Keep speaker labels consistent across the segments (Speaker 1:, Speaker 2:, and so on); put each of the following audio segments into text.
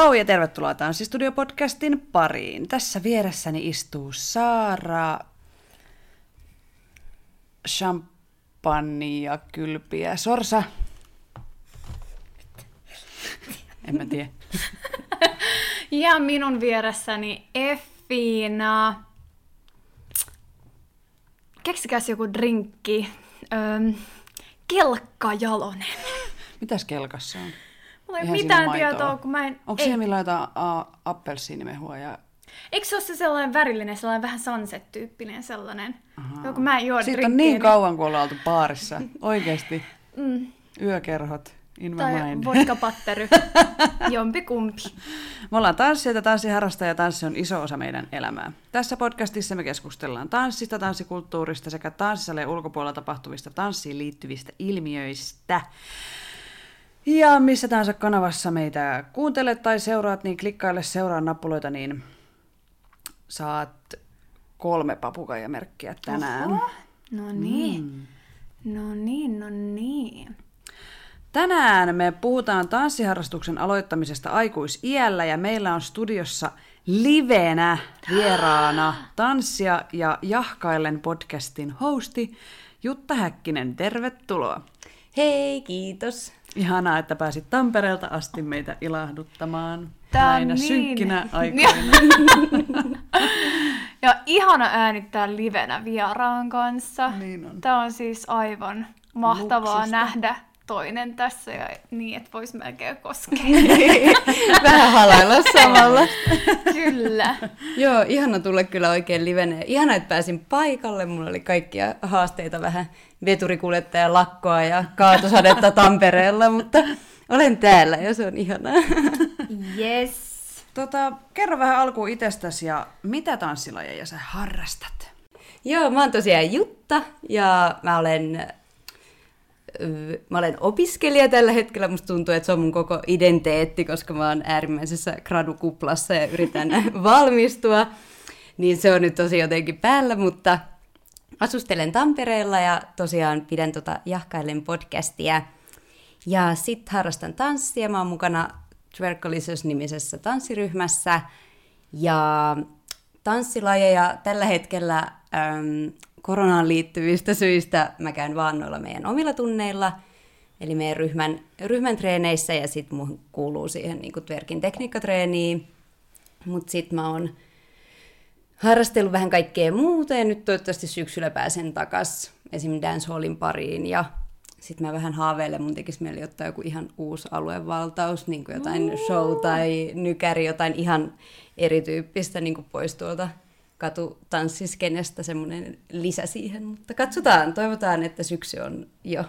Speaker 1: Hello, ja tervetuloa Tanssistudio-podcastin pariin. Tässä vieressäni istuu Saara Champagne ja kylpiä. Sorsa. En mä tiedä.
Speaker 2: Ja minun vieressäni Effiina. Keksikäs joku drinkki. Öm, Kelkka Jalonen.
Speaker 1: Mitäs kelkassa on?
Speaker 2: Mulla ei
Speaker 1: Ihan
Speaker 2: ole mitään tietoa, kun mä en...
Speaker 1: Onko
Speaker 2: ei.
Speaker 1: siellä millä jotain a- appelsiinimehua ja...
Speaker 2: Eikö se ole se sellainen värillinen, sellainen vähän sunset-tyyppinen sellainen? Joo, kun mä en juo
Speaker 1: Siitä on
Speaker 2: drinkkiä,
Speaker 1: niin kauan, kun ollaan oltu baarissa. Oikeesti.
Speaker 2: Mm,
Speaker 1: Yökerhot. In my
Speaker 2: tai
Speaker 1: mind.
Speaker 2: vodkapattery. Jompi kumpi.
Speaker 1: Me ollaan tanssijoita, tanssiharrastajia ja tanssi on iso osa meidän elämää. Tässä podcastissa me keskustellaan tanssista, tanssikulttuurista sekä tanssisaleen ulkopuolella tapahtuvista tanssiin liittyvistä ilmiöistä. Ja missä tahansa kanavassa meitä kuuntelet tai seuraat, niin klikkaile seuraa nappuloita, niin saat kolme papukaijamerkkiä tänään.
Speaker 2: Oho. No niin. Mm. No niin, no niin.
Speaker 1: Tänään me puhutaan tanssiharrastuksen aloittamisesta aikuisiällä ja meillä on studiossa livenä vieraana tanssia ja jahkaillen podcastin hosti Jutta Häkkinen. Tervetuloa.
Speaker 3: Hei, kiitos.
Speaker 1: Ihanaa, että pääsit Tampereelta asti meitä ilahduttamaan
Speaker 2: Tää on
Speaker 1: näinä
Speaker 2: niin-
Speaker 1: synkkinä aikoina.
Speaker 2: Ja ihana äänittää livenä vieraan kanssa.
Speaker 1: Niin on.
Speaker 2: Tämä on siis aivan mahtavaa
Speaker 1: Luksusta.
Speaker 2: nähdä toinen tässä ja niin, että vois melkein koskea.
Speaker 3: Vähän halailla samalla.
Speaker 2: Kyllä.
Speaker 3: Joo, ihana tulla kyllä oikein livenä. Ihana, että pääsin paikalle. Mulla oli kaikkia haasteita vähän veturikuljettajan lakkoa ja kaatosadetta Tampereella, mutta olen täällä ja se on ihanaa.
Speaker 2: Yes.
Speaker 1: Tota, kerro vähän alkuun itsestäsi ja mitä tanssilajeja sä harrastat?
Speaker 3: Joo, mä oon tosiaan Jutta ja mä olen, mä olen opiskelija tällä hetkellä. Musta tuntuu, että se on mun koko identiteetti, koska mä oon äärimmäisessä gradukuplassa ja yritän valmistua. Niin se on nyt tosi jotenkin päällä, mutta asustelen Tampereella ja tosiaan pidän tota Jahkailen podcastia. Ja sit harrastan tanssia. Mä oon mukana Twerkalicious-nimisessä tanssiryhmässä. Ja tanssilajeja tällä hetkellä äm, koronaan liittyvistä syistä mä käyn vaan noilla meidän omilla tunneilla, eli meidän ryhmän, ryhmän treeneissä, ja sitten mun kuuluu siihen niin twerkin tekniikkatreeniin. Mutta sitten mä oon harrastellut vähän kaikkea muuta, ja nyt toivottavasti syksyllä pääsen takas esim. dancehallin pariin, ja sitten mä vähän haaveilen, mun tekisi mieli ottaa joku ihan uusi aluevaltaus, niin kuin jotain show tai nykäri, jotain ihan erityyppistä niin kuin pois tuolta katutanssiskenestä, semmoinen lisä siihen. Mutta katsotaan, toivotaan, että syksy on jo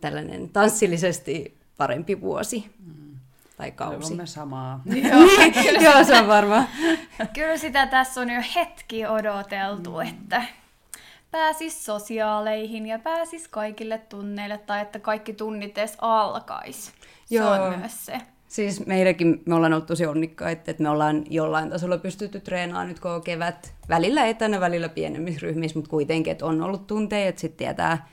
Speaker 3: tällainen tanssillisesti parempi vuosi tai kausi.
Speaker 1: Toivomme samaa.
Speaker 3: Joo, se on varmaan.
Speaker 2: Kyllä sitä tässä on jo hetki odoteltu, mm. että pääsis sosiaaleihin ja pääsis kaikille tunneille tai että kaikki tunnit edes alkais. Se
Speaker 3: Joo.
Speaker 2: on myös se.
Speaker 3: Siis meilläkin me ollaan ollut tosi onnekkaita, että me ollaan jollain tasolla pystytty treenaamaan nyt koko kevät. Välillä etänä, välillä pienemmissä ryhmissä, mutta kuitenkin, että on ollut tunteja, että sitten tietää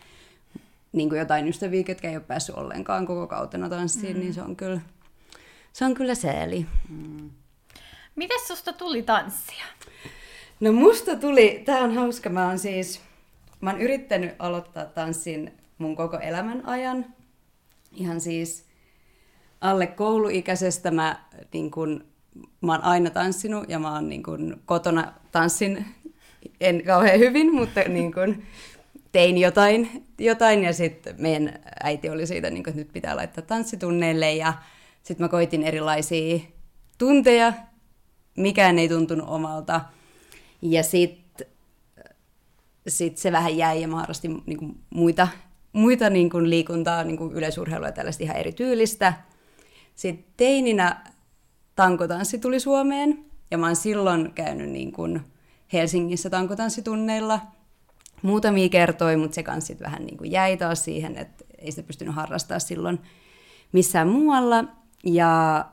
Speaker 3: niin kuin jotain ystäviä, ketkä ei ole päässyt ollenkaan koko kautena tanssiin, mm. niin se on kyllä, se on kyllä sääli.
Speaker 2: Miten susta tuli tanssia?
Speaker 3: No musta tuli, tää on hauska, mä oon siis, mä oon yrittänyt aloittaa tanssin mun koko elämän ajan. Ihan siis alle kouluikäisestä mä, niin kun, mä oon aina tanssinut ja mä oon niin kun, kotona tanssin, en kauhean hyvin, mutta niin kun, tein jotain, jotain ja sitten meidän äiti oli siitä, niin kun, että nyt pitää laittaa tanssitunneille ja sitten mä koitin erilaisia tunteja, mikään ei tuntunut omalta. Ja sitten sit se vähän jäi ja mä harrastin niinku muita muita niin liikuntaa, niin yleisurheilua ja tällaista ihan erityylistä. Sitten teininä tankotanssi tuli Suomeen, ja mä oon silloin käynyt niin kuin Helsingissä tankotanssitunneilla muutamia kertoi, mutta se kanssa sit vähän niin kuin jäi taas siihen, että ei sitä pystynyt harrastamaan silloin missään muualla. Ja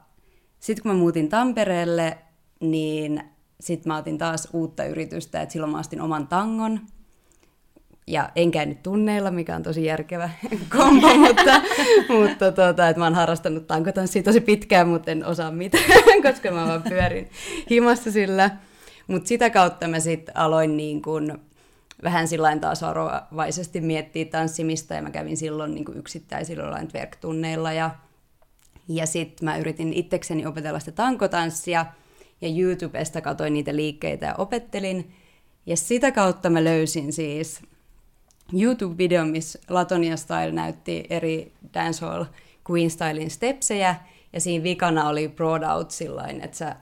Speaker 3: sitten kun mä muutin Tampereelle, niin sitten mä otin taas uutta yritystä, että silloin mä astin oman tangon. Ja en käynyt tunneilla, mikä on tosi järkevä kombo, mutta, mutta tota, että mä oon harrastanut tankotanssia tosi pitkään, mutta en osaa mitään, koska mä vaan pyörin himassa sillä. Mutta sitä kautta mä sitten aloin niin kun vähän sillain taas varovaisesti miettiä tanssimista, ja mä kävin silloin niin yksittäisillä jollain tunneilla ja ja sitten mä yritin itsekseni opetella sitä tankotanssia, ja YouTubesta katsoin niitä liikkeitä ja opettelin. Ja sitä kautta mä löysin siis YouTube-video, missä Latonia Style näytti eri dancehall Queen Stylein stepsejä, ja siinä vikana oli broad out sillain, että sä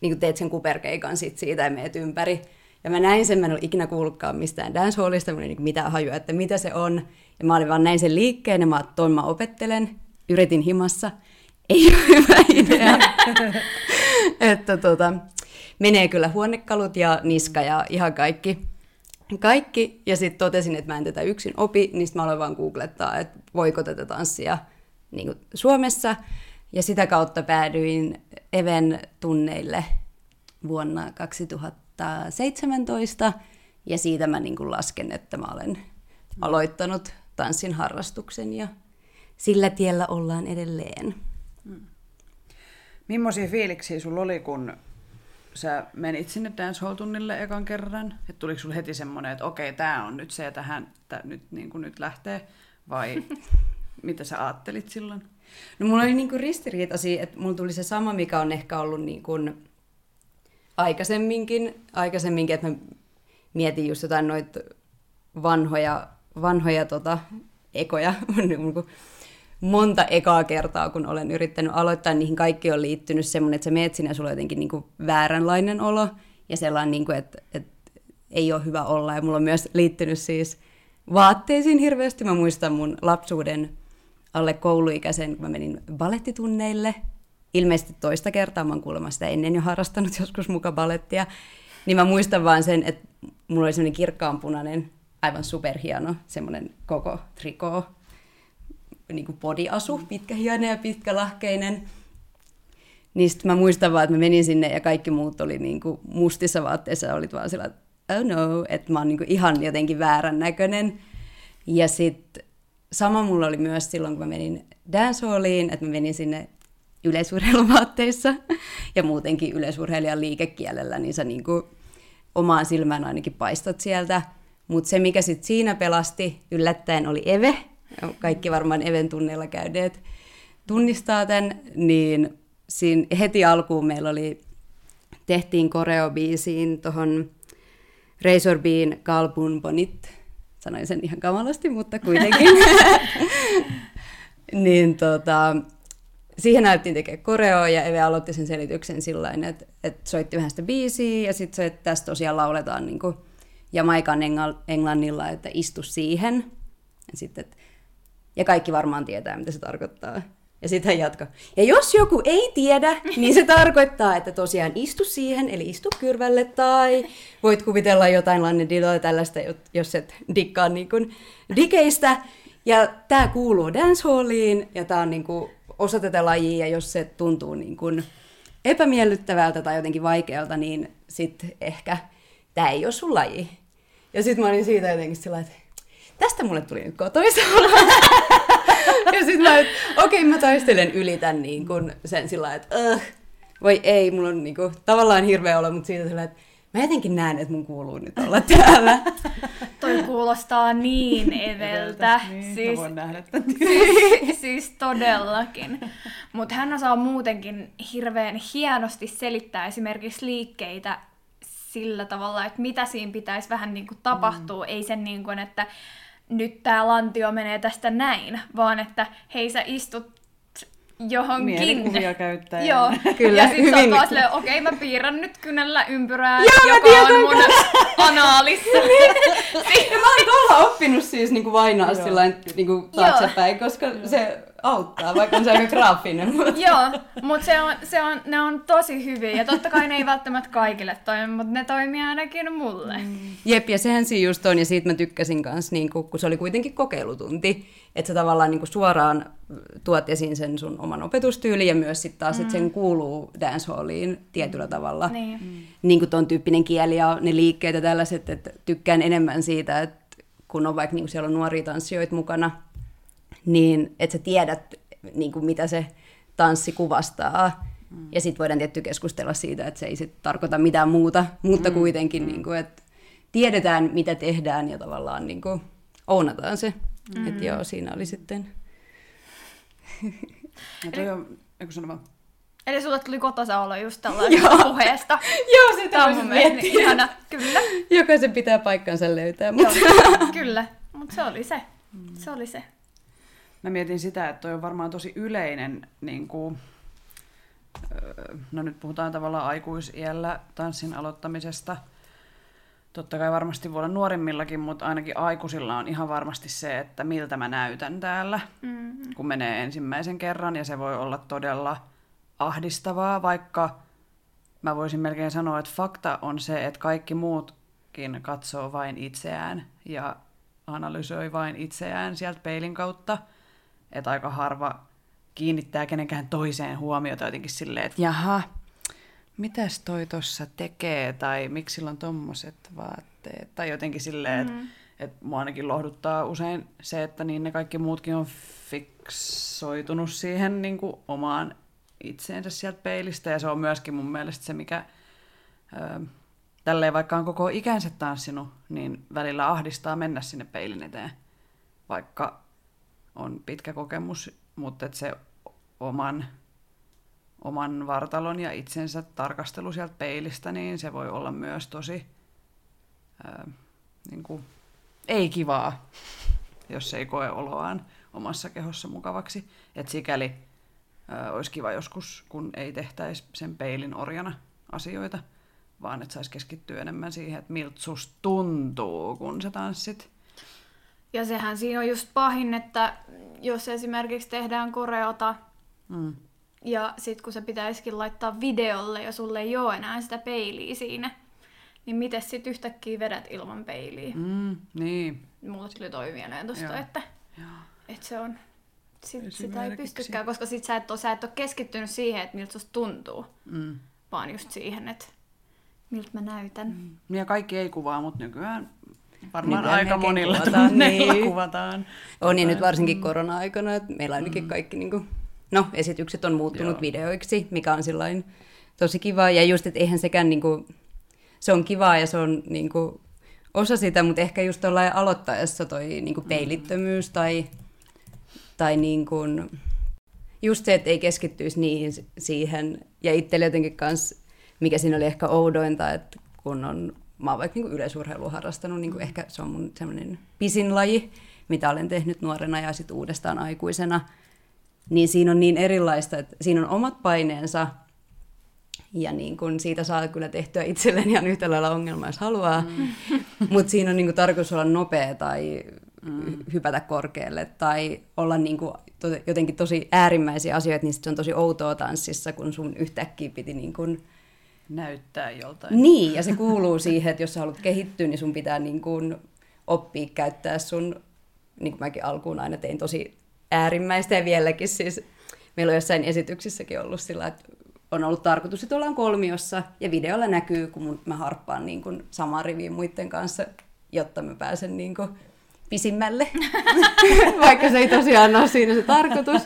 Speaker 3: niin teet sen kuperkeikan sit siitä ja meet ympäri. Ja mä näin sen, mä en ole ikinä kuullutkaan mistään dancehallista, mä niin mitään hajua, että mitä se on. Ja mä olin vaan näin sen liikkeen ja mä toin mä opettelen yritin himassa. Ei ole hyvä idea. että tota, menee kyllä huonekalut ja niska ja ihan kaikki. Kaikki, ja sitten totesin, että mä en tätä yksin opi, niin mä aloin vaan googlettaa, että voiko tätä tanssia niin kuin Suomessa. Ja sitä kautta päädyin Even tunneille vuonna 2017, ja siitä mä niin kuin lasken, että mä olen aloittanut tanssin harrastuksen ja sillä tiellä ollaan edelleen. Hmm.
Speaker 1: Millaisia fiiliksiä sulla oli, kun sä menit sinne dancehall-tunnille ekan kerran? Että tuliko sulla heti semmoinen, että okei, tämä on nyt se, ja tähän tää nyt, niin kuin nyt lähtee? Vai mitä sä ajattelit silloin?
Speaker 3: No mulla oli niinku ristiriitaisia, että mulla tuli se sama, mikä on ehkä ollut niinku aikaisemminkin, aikaisemminkin, että mä mietin just jotain noita vanhoja, vanhoja tota, ekoja, monta ekaa kertaa, kun olen yrittänyt aloittaa, niihin kaikki on liittynyt semmoinen, että sä meet sinne ja sulla on jotenkin niin kuin vääränlainen olo ja sellainen, niin kuin, että, että ei ole hyvä olla. Ja mulla on myös liittynyt siis vaatteisiin hirveästi. Mä muistan mun lapsuuden alle kouluikäisen, kun mä menin balettitunneille. Ilmeisesti toista kertaa, mä oon kuulemma sitä ennen jo harrastanut joskus muka balettia. Niin mä muistan vaan sen, että mulla oli semmoinen kirkkaanpunainen, aivan superhieno semmoinen koko trikoo niin kuin podiasu, pitkähiainen ja pitkälahkeinen. Niin sitten mä muistan vaan, että mä menin sinne ja kaikki muut oli niin kuin mustissa vaatteissa olit vaan sillä, että oh no, että mä oon niin kuin ihan jotenkin väärän näköinen. Ja sitten sama mulla oli myös silloin, kun mä menin dancehalliin, että mä menin sinne yleisurheiluvaatteissa ja muutenkin yleisurheilijan liikekielellä, niin sä niin kuin omaan silmään ainakin paistat sieltä. Mutta se, mikä sitten siinä pelasti yllättäen, oli Eve, kaikki varmaan eventunneilla käyneet tunnistaa tämän, niin siinä heti alkuun meillä oli, tehtiin koreobiisiin tuohon Razor Bean Kalbun Bonit, sanoin sen ihan kamalasti, mutta kuitenkin. niin tota, siihen näyttiin tekemään koreo ja Eve aloitti sen selityksen sillä että, että soitti vähän sitä biisiä ja sitten se, että tässä tosiaan lauletaan niin kuin Jamaikan englannilla, että istu siihen. Ja sitten, että ja kaikki varmaan tietää, mitä se tarkoittaa. Ja sitten hän jatkaa. Ja jos joku ei tiedä, niin se tarkoittaa, että tosiaan istu siihen, eli istu kyrvälle, tai voit kuvitella jotain lannediloa tällaista, jos et dikkaa niin kuin dikeistä. Ja tämä kuuluu dancehalliin, ja tämä on niin kuin osa tätä lajia, ja jos se tuntuu niin kuin epämiellyttävältä tai jotenkin vaikealta, niin sitten ehkä tämä ei ole sun laji. Ja sitten mä olin siitä jotenkin sillä että tästä mulle tuli nyt kotoisa Ja sitten mä, okei, okay, mä taistelen yli tämän niin kun sen sillä että uh, voi ei, mulla on niin kun, tavallaan hirveä olla, mutta siitä sillä että mä jotenkin näen, että mun kuuluu nyt olla täällä.
Speaker 2: Toi kuulostaa niin eveltä.
Speaker 1: niin,
Speaker 2: siis,
Speaker 1: voin nähdä
Speaker 2: siis, siis todellakin. Mutta hän osaa muutenkin hirveän hienosti selittää esimerkiksi liikkeitä sillä tavalla, että mitä siinä pitäisi vähän niin kuin tapahtua. Mm. Ei sen niin kuin, että nyt tämä lantio menee tästä näin, vaan että hei sä istut johonkin.
Speaker 1: Mielikuvia käyttäen.
Speaker 2: Joo,
Speaker 3: Kyllä,
Speaker 2: ja sitten
Speaker 3: hyvin.
Speaker 2: sä silleen, okei mä piirrän nyt kynällä ympyrää,
Speaker 3: Joo, mä
Speaker 2: joka
Speaker 3: tiedän
Speaker 2: on mun anaalissa.
Speaker 3: Ja mä oon tuolla oppinut siis niinku vainaa
Speaker 1: Joo.
Speaker 3: sillä niinku taaksepäin, koska se auttaa, vaikka on se aika graafinen. Mutta...
Speaker 2: Joo, mutta se on, se on, ne on tosi hyviä ja totta kai ne ei välttämättä kaikille toimi, mutta ne toimii ainakin mulle. Mm.
Speaker 3: Jep, ja sehän siinä just on, ja siitä mä tykkäsin kanssa, niin kun se oli kuitenkin kokeilutunti, että sä tavallaan niin suoraan tuot esiin sen sun oman opetustyylin, ja myös sitten taas, että sen kuuluu dancehalliin tietyllä tavalla.
Speaker 2: Niin.
Speaker 3: Niin kuin ton tyyppinen kieli ja ne liikkeet ja tällaiset, että tykkään enemmän siitä, että kun on vaikka niin siellä on nuoria tanssijoita mukana, niin että sä tiedät, niin kuin mitä se tanssi kuvastaa. Mm. Ja sitten voidaan tietty keskustella siitä, että se ei sit tarkoita mitään muuta, mutta mm. kuitenkin, mm. niin kuin, että tiedetään, mitä tehdään ja tavallaan niin kuin, ounataan se. Mm. Että joo, siinä oli sitten...
Speaker 1: Ja toi on, eikö sano vaan?
Speaker 2: Eli sulle tuli kotosa olla just tällaisesta puheesta.
Speaker 3: Joo, sitä
Speaker 2: Tämä on mun mielestä niin ihana. Kyllä.
Speaker 3: Jokaisen pitää paikkansa löytää, mutta...
Speaker 2: Joo, kyllä. Mutta se oli se. Se oli se.
Speaker 1: Mä mietin sitä, että toi on varmaan tosi yleinen, niin kuin, öö, no nyt puhutaan tavallaan aikuisiällä tanssin aloittamisesta. Totta kai varmasti voi olla nuorimmillakin, mutta ainakin aikuisilla on ihan varmasti se, että miltä mä näytän täällä,
Speaker 2: Mm.
Speaker 1: kun menee ensimmäisen kerran. Ja se voi olla todella ahdistavaa, vaikka mä voisin melkein sanoa, että fakta on se, että kaikki muutkin katsoo vain itseään ja analysoi vain itseään sieltä peilin kautta. Että aika harva kiinnittää kenenkään toiseen huomiota jotenkin silleen, että jaha, mitäs toi tossa tekee, tai miksi sillä on tommoset vaatteet, tai jotenkin silleen, mm. että et mua ainakin lohduttaa usein se, että niin ne kaikki muutkin on fiksoitunut siihen niin kuin omaan itseensä sieltä peilistä, ja se on myöskin mun mielestä se, mikä ö, tälleen vaikka on koko ikänsä tanssinut, niin välillä ahdistaa mennä sinne peilin eteen, vaikka on pitkä kokemus, mutta et se oman, oman vartalon ja itsensä tarkastelu sieltä peilistä, niin se voi olla myös tosi ää, niin kuin, ei kivaa, jos ei koe oloaan omassa kehossa mukavaksi. Et sikäli ää, olisi kiva joskus, kun ei tehtäisi sen peilin orjana asioita, vaan että saisi keskittyä enemmän siihen, että miltä susta tuntuu, kun sä tanssit.
Speaker 2: Ja sehän siinä on just pahin, että jos esimerkiksi tehdään koreota
Speaker 1: Mm.
Speaker 2: ja sit kun se pitäisikin laittaa videolle ja sulle ei ole enää sitä peiliä siinä, niin miten sit yhtäkkiä vedät ilman peiliä?
Speaker 1: Mm, niin.
Speaker 2: Mulle tuli toi mieleen tosta,
Speaker 1: Joo.
Speaker 2: että, että se on, sit, sitä ei pystykään, koska sit sä et, ole, sä et ole keskittynyt siihen, että miltä susta tuntuu,
Speaker 1: Mm.
Speaker 2: vaan just siihen, että miltä mä näytän. Mm.
Speaker 1: Ja kaikki ei kuvaa, mutta nykyään varmaan
Speaker 3: Nykyään
Speaker 1: aika monilla
Speaker 3: kuvataan, niin.
Speaker 1: kuvataan.
Speaker 3: On niin nyt varsinkin korona-aikana, että meillä ainakin kaikki niin kuin, no, esitykset on muuttunut
Speaker 1: Joo.
Speaker 3: videoiksi, mikä on sillain tosi kiva. Ja just, että eihän sekään niin kuin, se on kivaa ja se on niin kuin, osa sitä, mutta ehkä just tuollain aloittaessa toi niin kuin peilittömyys tai, tai niin kuin, just se, että ei keskittyisi niihin siihen. Ja itselle jotenkin kans, mikä siinä oli ehkä oudointa, että kun on, mä oon vaikka niin yleisurheilua harrastanut, niin kuin ehkä se on mun semmoinen pisin laji, mitä olen tehnyt nuorena ja sitten uudestaan aikuisena, niin siinä on niin erilaista, että siinä on omat paineensa, ja niin kun siitä saa kyllä tehtyä itselleen ihan yhtä lailla ongelmaa, jos haluaa. Mm. Mutta siinä on niin kun tarkoitus olla nopea tai mm. hypätä korkealle tai olla niin kun to, jotenkin tosi äärimmäisiä asioita, niin sit se on tosi outoa tanssissa, kun sun yhtäkkiä piti niin kun...
Speaker 1: Näyttää joltain.
Speaker 3: Niin, ja se kuuluu siihen, että jos sä haluat kehittyä, niin sun pitää niin kun oppia käyttää sun, niin kuin mäkin alkuun aina tein tosi äärimmäistä. Ja vieläkin siis meillä on jossain esityksissäkin ollut sillä, että on ollut tarkoitus, että ollaan kolmiossa ja videolla näkyy, kun mun, mä harppaan niin kuin samaa riviä muiden kanssa, jotta mä pääsen niin kuin pisimmälle, vaikka se ei tosiaan ole siinä se tarkoitus,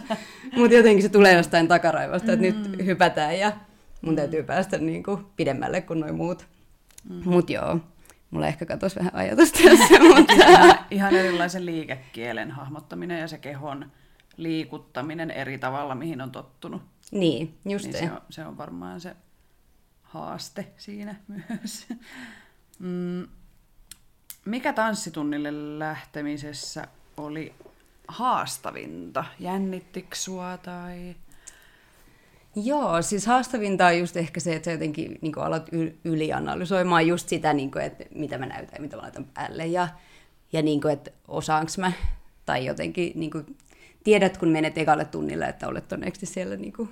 Speaker 3: mutta jotenkin se tulee jostain takaraivosta, että nyt hypätään ja mun täytyy päästä niin kuin pidemmälle kuin noin muut. Mm. Mutta joo, mulla ehkä katosi vähän ajatus tässä, mutta...
Speaker 1: ihan, ihan erilaisen liikekielen hahmottaminen ja se kehon liikuttaminen eri tavalla, mihin on tottunut.
Speaker 3: Niin, just
Speaker 1: Niin
Speaker 3: se.
Speaker 1: se, on, se on varmaan se haaste siinä myös. Mm, Mikä tanssitunnille lähtemisessä oli haastavinta? Jännittikö sua tai...
Speaker 3: Joo, siis haastavinta on just ehkä se, että sä jotenkin niin alat ylianalysoimaan just sitä, niin kuin, että mitä mä näytän ja mitä mä laitan päälle. Ja, ja niin kuin, että osaanko mä, tai jotenkin niin kuin, tiedät, kun menet ekalle tunnille, että olet todennäköisesti siellä niin kuin,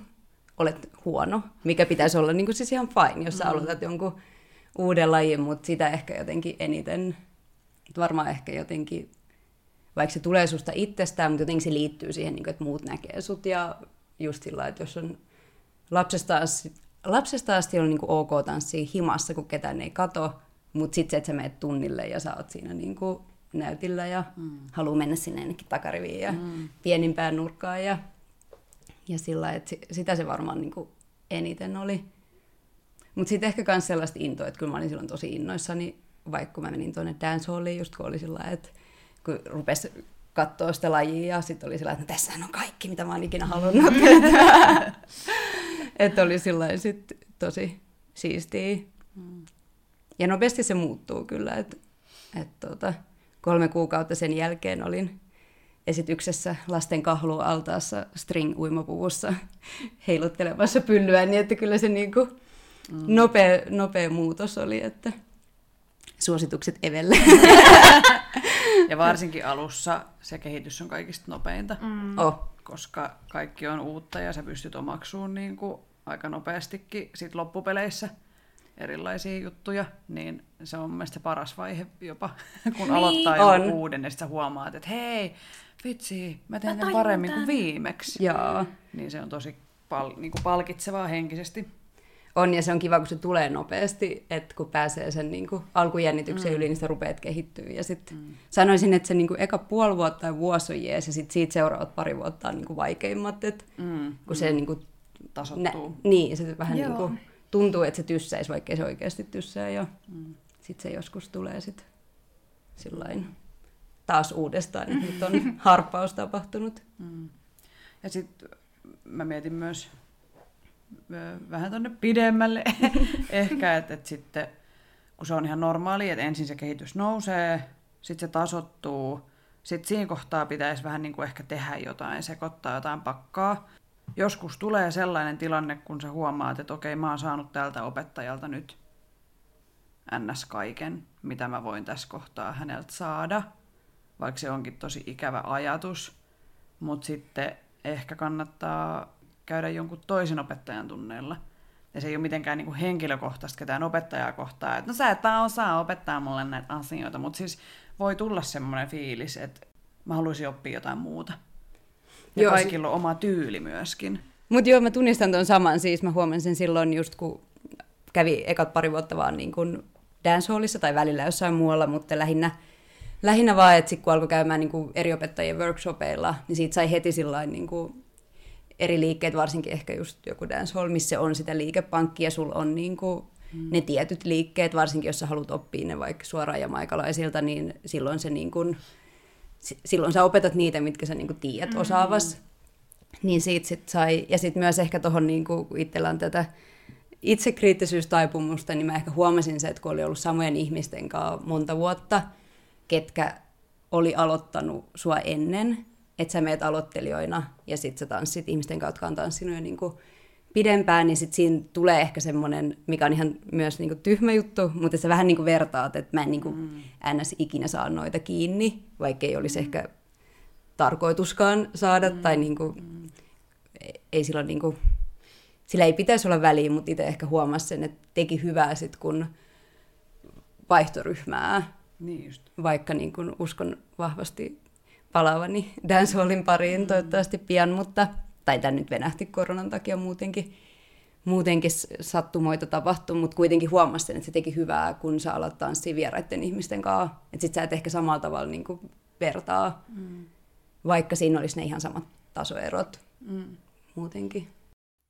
Speaker 3: olet huono, mikä pitäisi olla niin kuin, siis ihan fine, jos sä mm. aloitat jonkun uuden lajin, mutta sitä ehkä jotenkin eniten, varmaan ehkä jotenkin, vaikka se tulee susta itsestään, mutta jotenkin se liittyy siihen, niin kuin, että muut näkee sut ja just sillä että jos on lapsesta asti, lapsesta asti on niin kuin ok tanssia himassa, kun ketään ei kato, mutta sitten se, että sä menet tunnille ja sä oot siinä niin kuin näytillä ja mm. haluaa mennä sinne ennenkin takariviin ja mm. pienimpään nurkkaan ja, ja sillä että sitä se varmaan niin kuin eniten oli. Mutta sitten ehkä myös sellaista intoa, että kyllä mä olin silloin tosi innoissani, vaikka mä menin tuonne dancehalliin, just kun oli sillä että kun rupesi katsoa sitä lajia ja sitten oli sillä että no, tässähän on kaikki, mitä mä oon ikinä halunnut. että oli sillä sit tosi siistiä. Mm. Ja nopeasti se muuttuu kyllä, että et tota, kolme kuukautta sen jälkeen olin esityksessä lasten kahlualtaassa string-uimapuvussa heiluttelemassa pyllyä, niin että kyllä se niinku mm. nopea, nopea muutos oli, että suositukset Evelle.
Speaker 1: ja varsinkin alussa se kehitys on kaikista nopeinta,
Speaker 3: mm. oh.
Speaker 1: koska kaikki on uutta ja sä pystyt omaksuun niin kuin aika nopeastikin sit loppupeleissä erilaisia juttuja, niin se on mielestäni paras vaihe jopa, kun niin, aloittaa jonkun uuden ja sitten huomaat, että hei, vitsi, mä teen mä paremmin tämän. kuin viimeksi.
Speaker 3: Joo.
Speaker 1: Niin se on tosi pal- niin kuin palkitsevaa henkisesti.
Speaker 3: On, ja se on kiva, kun se tulee nopeasti, että kun pääsee sen niin kuin, alkujännityksen mm. yli, niin sä rupeat kehittyä. Ja sitten mm. sanoisin, että se niin kuin, eka puoli vuotta tai vuosi on jees, ja sitten siitä seuraavat pari vuotta on niin kuin, vaikeimmat, että mm. kun se niin kuin,
Speaker 1: tasoittuu.
Speaker 3: Nä, niin, se vähän niin kuin, tuntuu, että se tyssäisi, vaikka se oikeasti tyssää jo. Mm. Sitten se joskus tulee sitten sillain taas uudestaan, että nyt on harppaus tapahtunut. Mm.
Speaker 1: Ja sitten mä mietin myös vähän tuonne pidemmälle ehkä, että, että sitten kun se on ihan normaali, että ensin se kehitys nousee, sitten se tasottuu, sitten siinä kohtaa pitäisi vähän niin kuin ehkä tehdä jotain, sekoittaa jotain pakkaa. Joskus tulee sellainen tilanne, kun sä huomaat, että okei, mä oon saanut tältä opettajalta nyt ns. kaiken, mitä mä voin tässä kohtaa häneltä saada, vaikka se onkin tosi ikävä ajatus. Mutta sitten ehkä kannattaa käydä jonkun toisen opettajan tunneilla. Ja se ei ole mitenkään niin kuin henkilökohtaista ketään opettajaa kohtaa, että no sä et osaa opettaa mulle näitä asioita, mutta siis voi tulla semmoinen fiilis, että mä haluaisin oppia jotain muuta. Ja joo, kaikilla on oma tyyli myöskin.
Speaker 3: Mutta joo, mä tunnistan tuon saman, siis mä huomasin silloin just kun kävi ekat pari vuotta vaan niin kuin dancehallissa tai välillä jossain muualla, mutta lähinnä, lähinnä vaan, että kun alkoi käymään niin kuin eri opettajien workshopeilla, niin siitä sai heti sillain niin kuin eri liikkeet, varsinkin ehkä just joku dancehall, missä on sitä liikepankkia, sulla on niin kuin mm. ne tietyt liikkeet, varsinkin jos sä haluat oppia ne vaikka suoraan jamaikalaisilta, niin silloin se niin kuin, silloin sä opetat niitä, mitkä sä niin kuin tiedät mm. osaavas. Niin siitä sit sai, ja sitten myös ehkä tuohon, niin itsellä on tätä itsekriittisyystaipumusta, niin mä ehkä huomasin se, että kun oli ollut samojen ihmisten kanssa monta vuotta, ketkä oli aloittanut sua ennen, että sä meet aloittelijoina ja sitten sä tanssit ihmisten kautta, jotka on tanssinut jo niin kuin pidempään, niin sitten siinä tulee ehkä semmoinen, mikä on ihan myös niin kuin tyhmä juttu, mutta sä vähän niin kuin vertaat, että mä en niin kuin mm. ns. ikinä saa noita kiinni, vaikka ei olisi mm. ehkä tarkoituskaan saada, mm. tai niin kuin, mm. ei sillä niin kuin, sillä ei pitäisi olla väliä, mutta itse ehkä huomasi sen, että teki hyvää sitten, kun vaihtoryhmää,
Speaker 1: niin just.
Speaker 3: vaikka niin kuin uskon vahvasti palaavani dancehallin pariin mm. toivottavasti pian, mutta, tai tämä nyt venähti koronan takia muutenkin, muutenkin sattumoita tapahtui, mutta kuitenkin huomasin, että se teki hyvää, kun sä alat tanssia vieraiden ihmisten kanssa. Että sit sä et ehkä samalla tavalla niin kuin vertaa, mm. vaikka siinä olisi ne ihan samat tasoerot mm. muutenkin.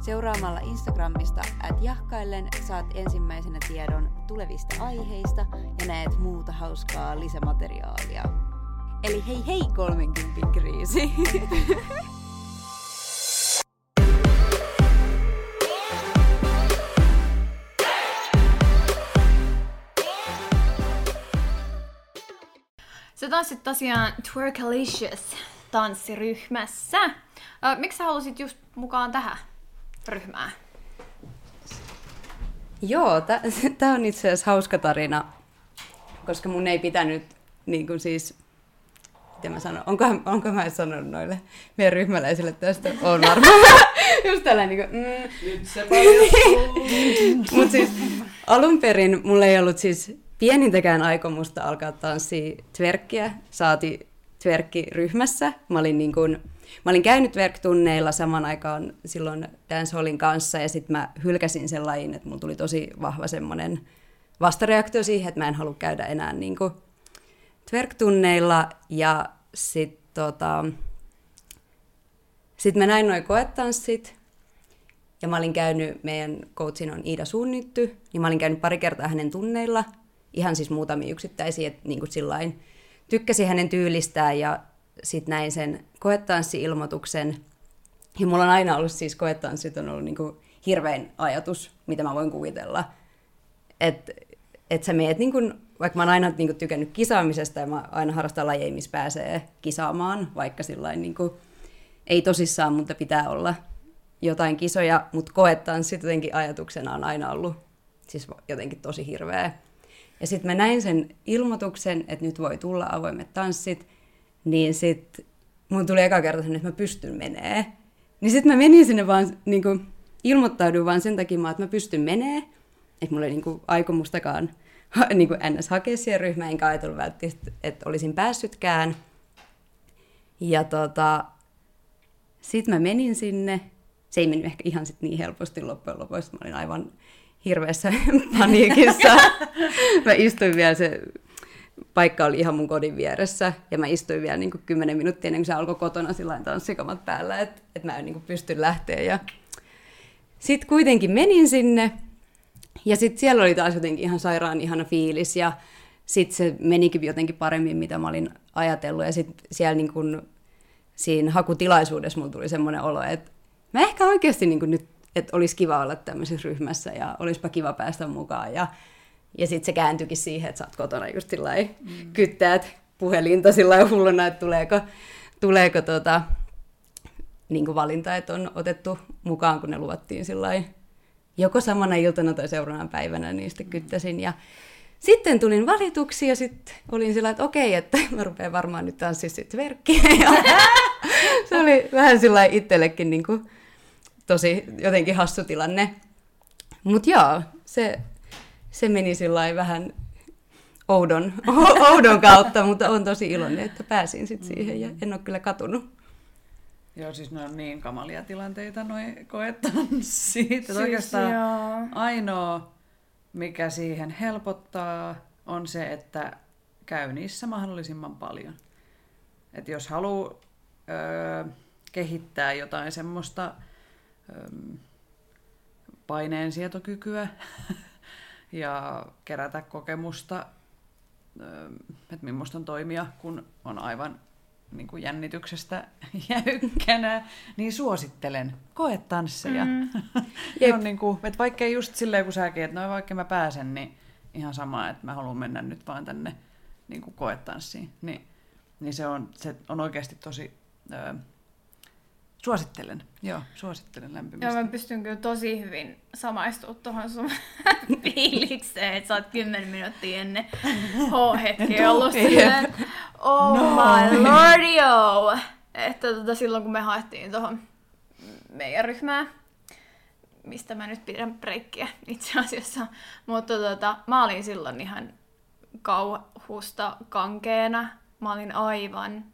Speaker 4: Seuraamalla Instagramista at jahkaillen saat ensimmäisenä tiedon tulevista aiheista ja näet muuta hauskaa lisämateriaalia. Eli hei hei 30 kriisi!
Speaker 2: Sä tanssit tosiaan Twerkalicious tanssiryhmässä. Miksi sä halusit just mukaan tähän ryhmään?
Speaker 3: Joo, tämä on itse asiassa hauska tarina, koska mun ei pitänyt niin kuin siis, miten mä sanon, onko, onko mä sanonut noille meidän ryhmäläisille tästä, on varmaan. Just tällainen niin kuin, mm.
Speaker 1: Nyt se.
Speaker 3: Mutta siis alun perin mulla ei ollut siis pienintäkään aikomusta alkaa tanssia twerkkiä, saati twerkkiryhmässä. Mä olin, niin kun, mä olin käynyt twerk-tunneilla saman aikaan silloin dancehallin kanssa ja sitten mä hylkäsin sen lajin, että mulla tuli tosi vahva semmoinen vastareaktio siihen, että mä en halua käydä enää niin twerk-tunneilla ja sitten tota, sit mä näin noin koetanssit ja mä olin käynyt, meidän coachin on Iida Suunnitty, niin mä olin käynyt pari kertaa hänen tunneilla, ihan siis muutamia yksittäisiä, että niin kuin sillain tykkäsin hänen tyylistään ja sitten näin sen koetanssi-ilmoituksen. Ja mulla on aina ollut siis koetanssit on ollut niin kuin hirvein ajatus, mitä mä voin kuvitella. Että et sä meet, niin kuin, vaikka mä oon aina niin kuin, tykännyt kisaamisesta ja mä aina harrastan lajeja, missä pääsee kisaamaan, vaikka sillain niin kuin, ei tosissaan, mutta pitää olla jotain kisoja, mutta koetanssit jotenkin ajatuksena on aina ollut siis jotenkin tosi hirveä. Ja sitten mä näin sen ilmoituksen, että nyt voi tulla avoimet tanssit, niin sitten mun tuli eka kerta sen, että mä pystyn menee. Niin sitten mä menin sinne vaan, niin kuin, ilmoittauduin vaan sen takia, että mä pystyn menee. Että mulla ei niin kuin, aikomustakaan niin kuin ns. hakea siihen ryhmään, enkä ajatellut välttämättä, että olisin päässytkään. Ja tota, sitten mä menin sinne. Se ei mennyt ehkä ihan sit niin helposti loppujen lopuksi. Mä olin aivan hirveässä paniikissa. mä istuin vielä, se paikka oli ihan mun kodin vieressä, ja mä istuin vielä niin kymmenen minuuttia ennen kuin se alkoi kotona sillä tanssikamat päällä, että et mä en niin pysty lähteä. Ja... Sitten kuitenkin menin sinne, ja sitten siellä oli taas jotenkin ihan sairaan ihana fiilis, ja sitten se menikin jotenkin paremmin, mitä mä olin ajatellut, ja sitten siellä niin kun, siinä hakutilaisuudessa mulla tuli semmoinen olo, että mä ehkä oikeasti niin nyt että olisi kiva olla tämmöisessä ryhmässä ja olisipa kiva päästä mukaan. Ja, ja sitten se kääntyikin siihen, että sä oot kotona just sillä mm. kyttäät puhelinta sillä hulluna, että tuleeko, tuleeko tota, niin valinta, että on otettu mukaan, kun ne luvattiin sillä joko samana iltana tai seuraavana päivänä, niin sitten kyttäsin. Ja sitten tulin valituksi ja sitten olin sillä että okei, että mä rupean varmaan nyt tanssia sitten verkkiä. Ja se oli vähän sillä itsellekin niin kuin, tosi jotenkin hassu tilanne. Mutta joo, se, se meni sillä vähän oudon, oudon kautta, mutta on tosi iloinen, että pääsin sit siihen ja en ole kyllä katunut.
Speaker 1: Joo, siis ne on niin kamalia tilanteita, noin koetanssit. Siis
Speaker 2: oikeastaan
Speaker 1: joo. ainoa, mikä siihen helpottaa, on se, että käy niissä mahdollisimman paljon. Et jos haluaa öö, kehittää jotain semmoista paineensietokykyä ja kerätä kokemusta, että millaista on toimia, kun on aivan niin kuin jännityksestä jäykkänä, niin suosittelen. Koe tansseja. Mm. on niin kuin, että vaikkei just silleen kun säkin, että no vaikka mä pääsen, niin ihan sama, että mä haluan mennä nyt vaan tänne niin kuin koetanssiin. Niin, niin se, on, se on oikeasti tosi ö, Suosittelen, joo, suosittelen lämpimästi.
Speaker 2: Joo, mä pystyn kyllä tosi hyvin samaistumaan tuohon sun fiilikseen, että sä oot kymmenen minuuttia ennen H-hetkeä ollut silleen, oh no. my lordio! Että tota, silloin kun me haettiin tuohon meidän ryhmään, mistä mä nyt pidän breikkiä itse asiassa, mutta tota, mä olin silloin ihan kauhusta kankeena. Mä olin aivan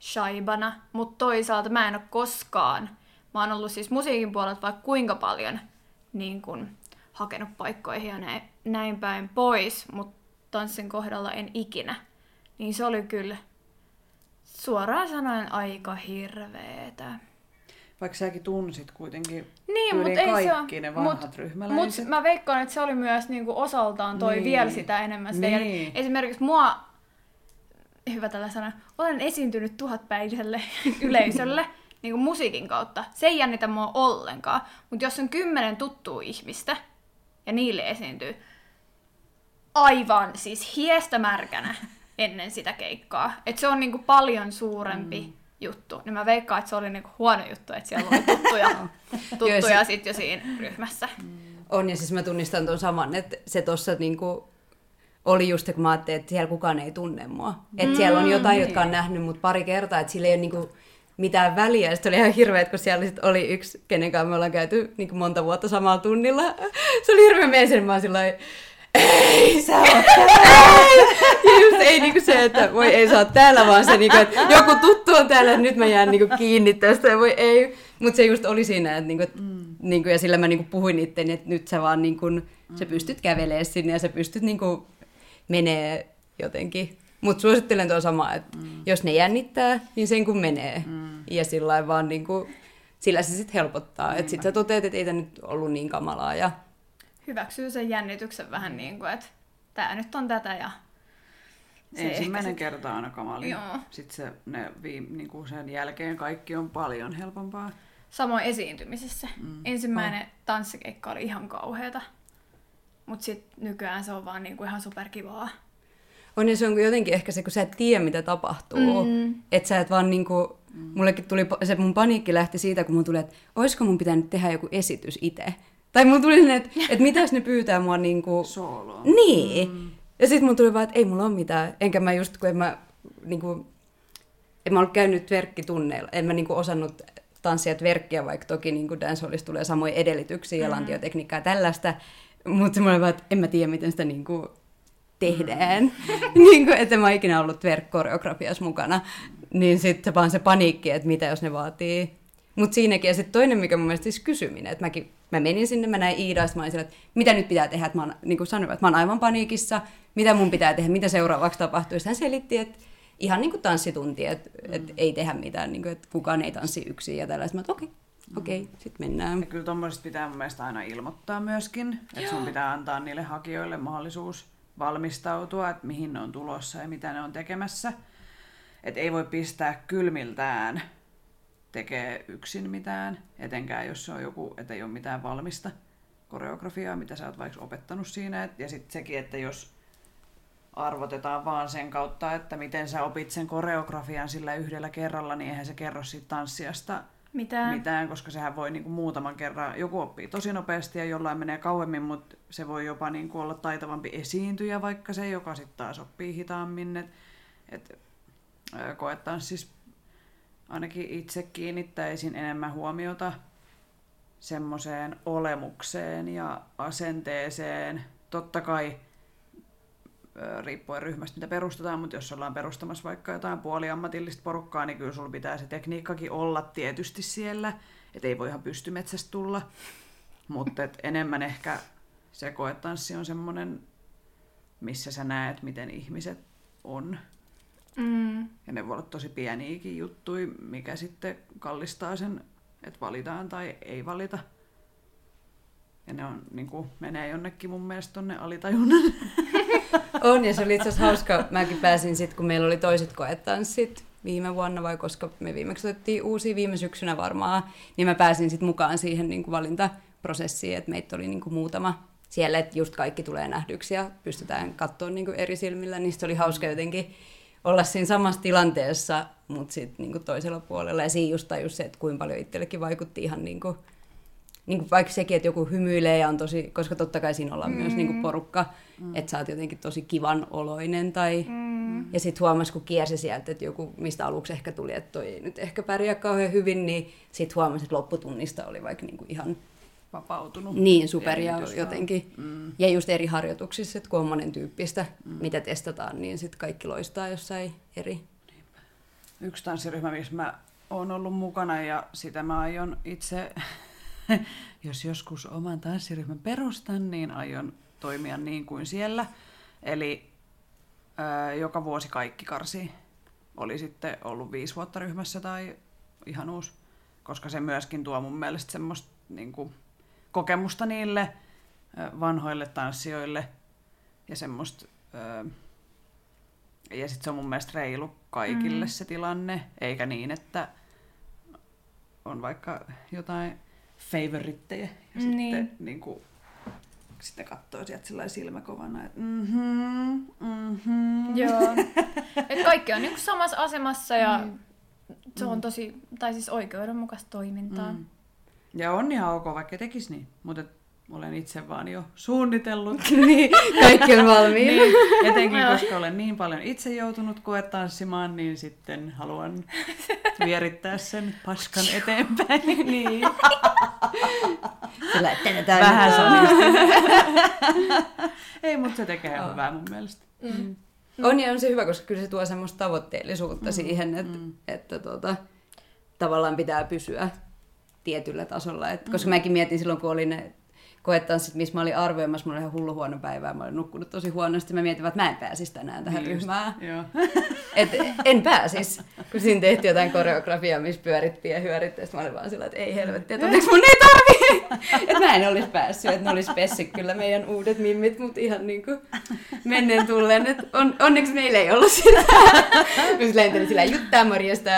Speaker 2: shaibana, mutta toisaalta mä en ole koskaan, mä oon ollut siis musiikin puolelta vaikka kuinka paljon niin kun, hakenut paikkoihin ja näin, näin päin pois, mutta tanssin kohdalla en ikinä. Niin se oli kyllä suoraan sanoen aika hirveetä.
Speaker 1: Vaikka säkin tunsit kuitenkin
Speaker 2: Niin,
Speaker 1: tyyliin
Speaker 2: mutta ei se
Speaker 1: kaikki
Speaker 2: ole.
Speaker 1: ne vanhat
Speaker 2: mut,
Speaker 1: ryhmäläiset.
Speaker 2: Mut mä veikkaan, että se oli myös niinku osaltaan toi
Speaker 1: Niin.
Speaker 2: vielä sitä enemmän sitä.
Speaker 1: Niin.
Speaker 2: Niin. Esimerkiksi mua, hyvä tällä sana, olen esiintynyt tuhatpäiselle yleisölle niinku musiikin kautta. Se ei jännitä mua ollenkaan. Mutta jos on kymmenen tuttua ihmistä ja niille esiintyy aivan siis hiestä märkänä ennen sitä keikkaa. Et se on niinku paljon suurempi mm. juttu. Niin mä veikkaan, että se oli niinku huono juttu, että siellä oli tuttuja, tuttuja sit jo siinä ryhmässä.
Speaker 3: On, ja siis mä tunnistan tuon saman, että se tossa niinku oli just se, kun mä ajattelin, että siellä kukaan ei tunne mua. Että siellä on jotain, jotka on nähnyt mut pari kertaa, että sillä ei ole niinku mitään väliä. Sitten oli ihan hirveä, kun siellä sit oli yksi, kenen kanssa me ollaan käyty niinku monta vuotta samalla tunnilla. Se oli hirveä mies, mä oon sillä ei sä oot. Ja just ei niinku se, että voi ei oot täällä, vaan se niinku, että joku tuttu on täällä, nyt mä jään niinku kiinni tästä voi ei. Mutta se just oli siinä, että niinku, mm. niinku, ja sillä mä niinku puhuin itteni, että nyt sä vaan niinku, sä pystyt kävelemään sinne ja sä pystyt niinku menee jotenkin. Mutta suosittelen tuo samaa, että mm. jos ne jännittää, niin sen kun menee. Mm. Ja sillä vaan niinku, sillä se sitten helpottaa. Että sit sä toteat, että ei tämä nyt ollut niin kamalaa ja
Speaker 2: Hyväksyy sen jännityksen vähän niin kuin, että tää nyt on tätä ja se
Speaker 1: Ensimmäinen
Speaker 2: ehkä
Speaker 1: kerta aina kamali.
Speaker 2: Joo.
Speaker 1: Sitten se, ne viim, niin kuin sen jälkeen kaikki on paljon helpompaa.
Speaker 2: Samoin esiintymisessä. Mm. Ensimmäinen tanssikeikka oli ihan kauheata. Mutta sitten nykyään se on vaan niinku ihan superkivaa.
Speaker 3: On ja se on jotenkin ehkä se, kun sä et tiedä, mitä tapahtuu. Mm. Että sä et vaan niinku, mullekin tuli, se mun paniikki lähti siitä, kun mun tuli, että olisiko mun pitänyt tehdä joku esitys itse. Tai mun tuli sinne, että, että mitäs ne pyytää mua niinku...
Speaker 1: Sooloon.
Speaker 3: Niin. Mm. Ja sitten mun tuli vaan, että ei mulla ole mitään. Enkä mä just, kun en mä niinku... En mä ollut käynyt verkkitunneilla. En mä niinku osannut tanssia verkkiä, vaikka toki niinku dancehallissa tulee samoja edellytyksiä ja lantiotekniikkaa ja tällaista. Mutta semmoinen vaan, että en mä tiedä, miten sitä niinku tehdään. Mm. niin kuin, että mä oon ikinä ollut verkkoreografiassa mukana. Niin sitten vaan se paniikki, että mitä jos ne vaatii. Mutta siinäkin, ja sitten toinen, mikä mun mielestä siis kysyminen, että mäkin, mä menin sinne, mä näin Iidaa, sit mä olin sillä, että mitä nyt pitää tehdä, että mä oon, niin kuin sanoin, että mä oon aivan paniikissa, mitä mun pitää tehdä, mitä seuraavaksi tapahtuu. Sitten hän selitti, että ihan niin kuin tanssitunti, että, mm. että ei tehdä mitään, niin kuin, että kukaan ei tanssi yksin ja tällaista. Mä okei, okei, okay, sitten mennään.
Speaker 1: Ja kyllä tuommoisesta pitää mun mielestä aina ilmoittaa myöskin, että sun pitää antaa niille hakijoille mahdollisuus valmistautua, että mihin ne on tulossa ja mitä ne on tekemässä. Että ei voi pistää kylmiltään tekee yksin mitään, etenkään jos se on joku, että ei ole mitään valmista koreografiaa, mitä sä oot vaikka opettanut siinä. Et- Ja sitten sekin, että jos arvotetaan vaan sen kautta, että miten sä opit sen koreografian sillä yhdellä kerralla, niin eihän se kerro siitä tanssiasta
Speaker 2: Mitään.
Speaker 1: mitään, koska sehän voi niinku muutaman kerran, joku oppii tosi nopeasti ja jollain menee kauemmin, mutta se voi jopa niinku olla taitavampi esiintyjä vaikka se, joka sitten taas oppii hitaammin. Et, et, koetaan siis ainakin itse kiinnittäisin enemmän huomiota semmoiseen olemukseen ja asenteeseen. Totta kai riippuen ryhmästä, mitä perustetaan, mutta jos ollaan perustamassa vaikka jotain puoliammatillista porukkaa, niin kyllä sulla pitää se tekniikkakin olla tietysti siellä, et ei voi ihan pystymetsästä tulla, mutta et enemmän ehkä se koetanssi on semmoinen, missä sä näet, miten ihmiset on.
Speaker 2: Mm.
Speaker 1: Ja ne voi olla tosi pieniäkin juttuja, mikä sitten kallistaa sen, että valitaan tai ei valita. Ja ne on, niin kuin, menee jonnekin mun mielestä tonne alitajunnan.
Speaker 3: On, ja se oli itse asiassa hauska. Mäkin pääsin sitten, kun meillä oli toiset koetanssit viime vuonna, vai koska me viimeksi otettiin uusia viime syksynä varmaan, niin mä pääsin sitten mukaan siihen niin kuin valintaprosessiin, että meitä oli niin kuin muutama siellä, että just kaikki tulee nähdyksi ja pystytään katsoa niin kuin eri silmillä, niin se oli hauska jotenkin olla siinä samassa tilanteessa, mutta sitten niin toisella puolella. Ja siinä just tajus se, että kuinka paljon itsellekin vaikutti ihan niin kuin, niin kuin vaikka sekin, että joku hymyilee ja on tosi, koska totta kai siinä ollaan mm. myös niin kuin porukka, mm. että sä oot jotenkin tosi kivan oloinen tai... Mm. Ja sitten huomasi, kun kiersi sieltä, että joku, mistä aluksi ehkä tuli, että toi ei nyt ehkä pärjää kauhean hyvin, niin sitten huomasi, että lopputunnista oli vaikka niin kuin ihan
Speaker 1: Vapautunut.
Speaker 3: niin super ja jotenkin. Mm. Ja just eri harjoituksissa, että kun on monen tyyppistä, mm. mitä testataan, niin sitten kaikki loistaa jossain eri.
Speaker 1: Yksi tanssiryhmä, missä mä oon ollut mukana ja sitä mä aion itse, jos joskus oman tanssiryhmän perustan, niin aion toimia niin kuin siellä. Eli ää, joka vuosi kaikki karsii. Oli sitten ollut viisi vuotta ryhmässä tai ihan uusi koska se myöskin tuo mun mielestä semmoista niin kuin, kokemusta niille ö, vanhoille tanssijoille ja semmoista... Ö, ja sitten se on mun mielestä reilu kaikille mm. se tilanne, eikä niin, että on vaikka jotain favorittejä ja
Speaker 2: Niin.
Speaker 1: sitten niin kuin, sitten katsoo sieltä sillä silmäkovana, että mhm, mhm.
Speaker 2: Joo. Et kaikki on niinku samassa asemassa ja se on tosi, tai siis oikeudenmukaista toimintaa.
Speaker 1: Mm. Ja on ihan ok, vaikka tekisi niin, mutta et olen itse vaan jo suunnitellut.
Speaker 3: niin, kaikki on valmiina.
Speaker 1: niin, etenkin koska olen niin paljon itse joutunut koetanssimaan, niin sitten haluan vierittää sen paskan eteenpäin. niin. Vähän. Ei, mutta se tekee ihan hyvää mun mielestä.
Speaker 2: Mm.
Speaker 3: On ja on se hyvä, koska kyllä se tuo semmoista tavoitteellisuutta mm, siihen, että, mm. että tuota, tavallaan pitää pysyä tietyllä tasolla. Et, koska mäkin mietin silloin, kun oli ne koetanssit, missä mä olin arvioimassa, mulla oli ihan hullu huono päivä, mä olin nukkunut tosi huonosti, mä mietin, että mä en pääsisi tänään tähän
Speaker 1: Niin
Speaker 3: ryhmään. Et en pääsis, kun siinä tehtiin jotain koreografiaa, missä pyörittiin ja hyörittiin, ja mä olin vaan sillä, että ei helvetti, että onneksi mun ei tarvii. että mä en olisi päässyt, että ne olisi pessyt kyllä meidän uudet mimmit, mutta ihan niin kuin menneen tulleen, että on, onneksi meillä ei ollut sitä. Mä lentelin sillä juttaa morjesta.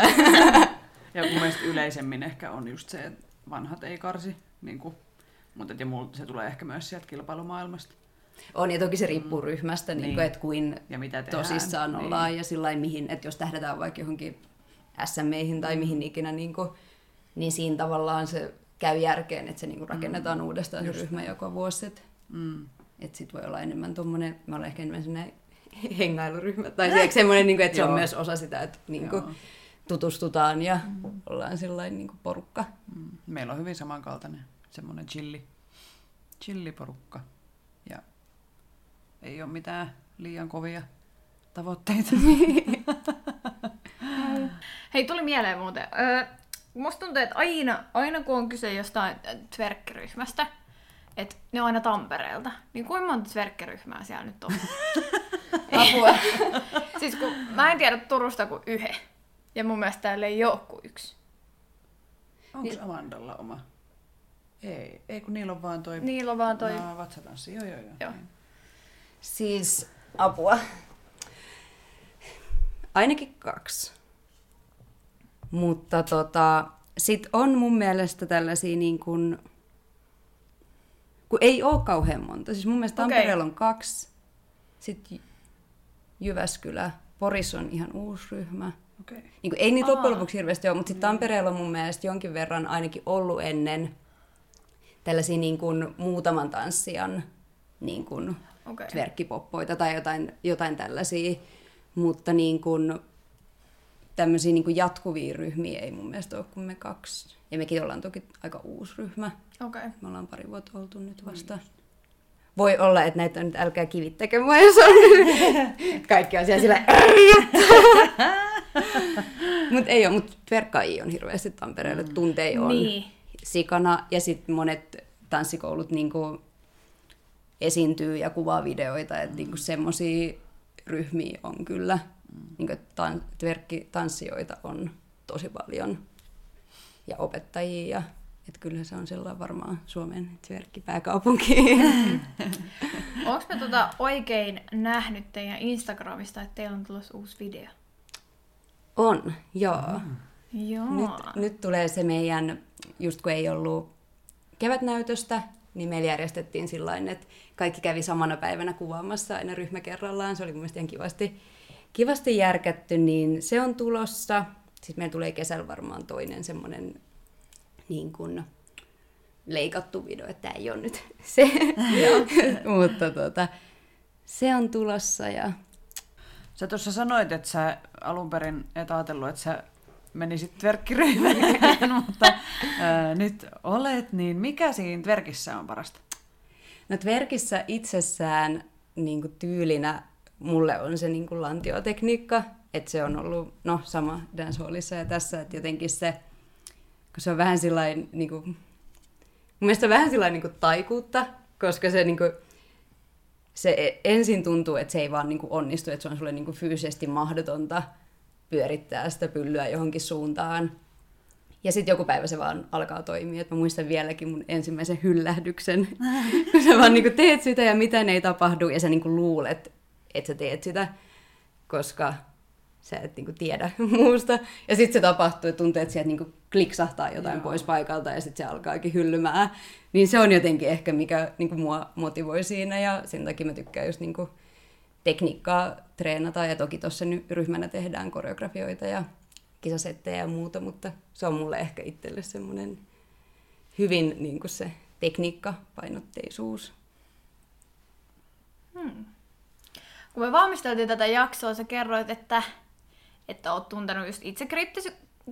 Speaker 1: Ja mun mielestä yleisemmin ehkä on just se, että vanhat ei karsi. Niin kuin, mutta ja mulla se tulee ehkä myös sieltä kilpailumaailmasta.
Speaker 3: On, ja toki se riippuu ryhmästä, niin.
Speaker 1: Niin.
Speaker 3: Kuin, että kuin
Speaker 1: Ja mitä tehdään.
Speaker 3: tosissaan ollaan ja sillä mihin, että jos tähdätään vaikka johonkin SMEihin tai mihin ikinä, niin, kuin, niin siinä tavallaan se käy järkeen, että se niin kuin rakennetaan mm. uudestaan se ryhmä joka vuosi. Että
Speaker 1: Mm.
Speaker 3: et sit voi olla enemmän tommonen, mä olen ehkä enemmän sellainen hengailuryhmä, tai se, semmoinen, niin kuin, että se on myös osa sitä, että niin kuin,
Speaker 1: Joo.
Speaker 3: tutustutaan ja mm. ollaan sellainen niin kuin porukka.
Speaker 1: Mm. Meillä on hyvin samankaltainen semmoinen chilli, chilliporukka. Ja ei ole mitään liian kovia tavoitteita.
Speaker 2: Hei, tuli mieleen muuten. Öö, musta tuntuu, että aina, aina kun on kyse jostain twerkkiryhmästä, että ne on aina Tampereelta, niin kuinka monta twerkkiryhmää siellä nyt on? Apua. siis kun mä en tiedä Turusta kuin yhden. Ja mun mielestä täällä ei ole kuin yksi.
Speaker 1: Onko Amandalla oma? Ei, ei kun niillä on vaan toi...
Speaker 2: Niillä on vaan toi...
Speaker 1: Nää vatsatanssi, joo joo joo.
Speaker 2: Joo.
Speaker 3: Siis apua. Ainakin kaksi. Mutta tota, sit on mun mielestä tällaisia niin kuin, kun ei ole kauhean monta. Siis mun mielestä
Speaker 2: Okei.
Speaker 3: Tampereella on kaksi. Sitten Jyväskylä. Porissa on ihan uusi ryhmä.
Speaker 1: Okei. Okay.
Speaker 3: Niin kuin, ei niitä
Speaker 2: Aa.
Speaker 3: loppujen lopuksi hirveästi ole, mutta sitten Tampereella on mun mielestä jonkin verran ainakin ollut ennen tällaisia niin kuin muutaman tanssijan niin kuin tverkkipoppoita tai jotain, jotain tällaisia, mutta niin kuin, tämmöisiä niin kuin jatkuvia ryhmiä ei mun mielestä ole kuin me kaksi. Ja mekin ollaan toki aika uusi ryhmä.
Speaker 2: Okei. Okay.
Speaker 3: Me ollaan pari vuotta oltu nyt vasta. Voi olla, että näitä on nyt älkää kivittäkö mua, jos on. Kaikki on siellä sillä Mutta ei ole, mutta verkkaajia on hirveästi Tampereelle. Tuntei on
Speaker 2: Niin.
Speaker 3: Sikana ja sitten monet tanssikoulut niinku esiintyy ja kuvaa videoita, että niinku semmoisia ryhmiä on kyllä. Niinku, että tan- tverkkitanssijoita on tosi paljon ja opettajia ja että kyllä se on sellainen varmaan Suomen tverkkipääkaupunki.
Speaker 2: Onko me tota oikein nähnyt teidän Instagramista, että teillä on tulossa uusi video?
Speaker 3: on, joo.
Speaker 2: Joo.
Speaker 3: Nyt, nyt tulee se meidän, just kun ei ollut kevätnäytöstä, niin meillä järjestettiin sillä että kaikki kävi samana päivänä kuvaamassa aina ryhmä kerrallaan. Se oli mun mielestä ihan kivasti, kivasti järkätty, niin se on tulossa. Sitten meillä tulee kesällä varmaan toinen semmoinen niin kuin leikattu video, että tämä ei ole nyt se. Mutta tota, se on tulossa ja
Speaker 1: Sä tuossa sanoit, että sä alun perin et ajatellut, että sä menisit tverkkiryhmään, mutta ää, nyt olet, niin mikä siinä tverkissä on parasta?
Speaker 3: No Tverkissä itsessään niin kuin tyylinä mulle on se niin kuin lantiotekniikka, että se on ollut no, sama dancehallissa ja tässä, että jotenkin se, kun se on vähän sillain, niin kuin, mun mielestä vähän sillain niin kuin taikuutta, koska se, niin kuin, se e- ensin tuntuu, että se ei vaan niin kuin onnistu, että se on sulle niin kuin fyysisesti mahdotonta pyörittää sitä pyllyä johonkin suuntaan. Ja sitten joku päivä se vaan alkaa toimia. Et mä muistan vieläkin mun ensimmäisen hyllähdyksen, kun sä vaan niinku teet sitä ja mitään ei tapahdu ja sä niinku luulet, että sä teet sitä, koska sä et niinku tiedä muusta. Ja sitten se tapahtuu ja tuntuu, että sieltä niinku kliksahtaa jotain Joo. pois paikalta ja sitten se alkaakin hyllymään. Niin se on jotenkin ehkä, mikä niinku mua motivoi siinä ja sen takia mä tykkään just niinku tekniikkaa treenata ja toki tuossa ryhmänä tehdään koreografioita ja kisasettejä ja muuta, mutta se on mulle ehkä itselle semmoinen hyvin niin kuin se tekniikkapainotteisuus.
Speaker 2: Hmm. Kun me valmisteltiin tätä jaksoa, sä kerroit, että, että oot tuntenut just itse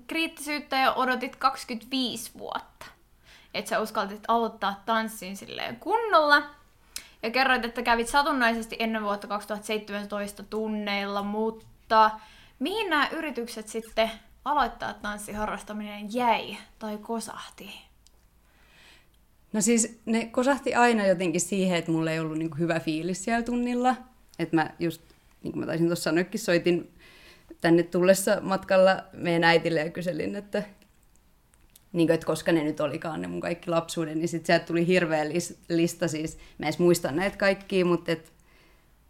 Speaker 2: kriittisyyttä ja odotit 25 vuotta. Että sä uskaltit aloittaa tanssin silleen kunnolla. Ja kerroit, että kävit satunnaisesti ennen vuotta 2017 tunneilla, mutta mihin nämä yritykset sitten aloittaa tanssiharrastaminen jäi tai kosahti?
Speaker 3: No siis ne kosahti aina jotenkin siihen, että mulla ei ollut niin hyvä fiilis siellä tunnilla. Että mä just, niin kuin mä taisin tuossa sanoakin, soitin tänne tullessa matkalla meidän äitille ja kyselin, että, niin kuin, että koska ne nyt olikaan ne mun kaikki lapsuuden, niin sitten sieltä tuli hirveä lista, siis. Mä en muista näitä kaikkia, mutta et,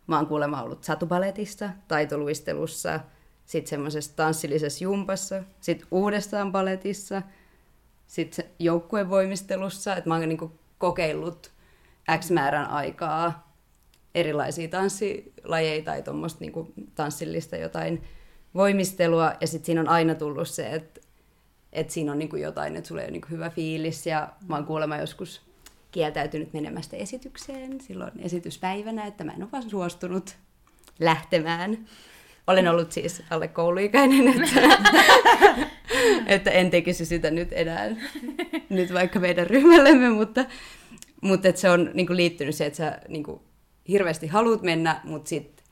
Speaker 3: mä oon kuulemma ollut satupaletissa, taitoluistelussa, sitten semmoisessa tanssillisessa jumpassa, sitten uudestaan paletissa, sitten joukkuevoimistelussa, että mä oon niin kokeillut X määrän aikaa erilaisia tanssilajeja tai tuommoista niin tanssillista jotain voimistelua, ja sitten siinä on aina tullut se, että, että siinä on niin kuin jotain, että sulla ei ole niin kuin hyvä fiilis, ja mä oon kuulemma joskus kieltäytynyt menemästä esitykseen silloin esityspäivänä, että mä en ole vaan suostunut lähtemään. Olen ollut siis alle kouluikäinen, että, että en tekisi sitä nyt enää, nyt vaikka meidän ryhmällemme, mutta, mutta että se on niin kuin liittynyt se, että sä niin kuin hirveästi haluat mennä, mutta sit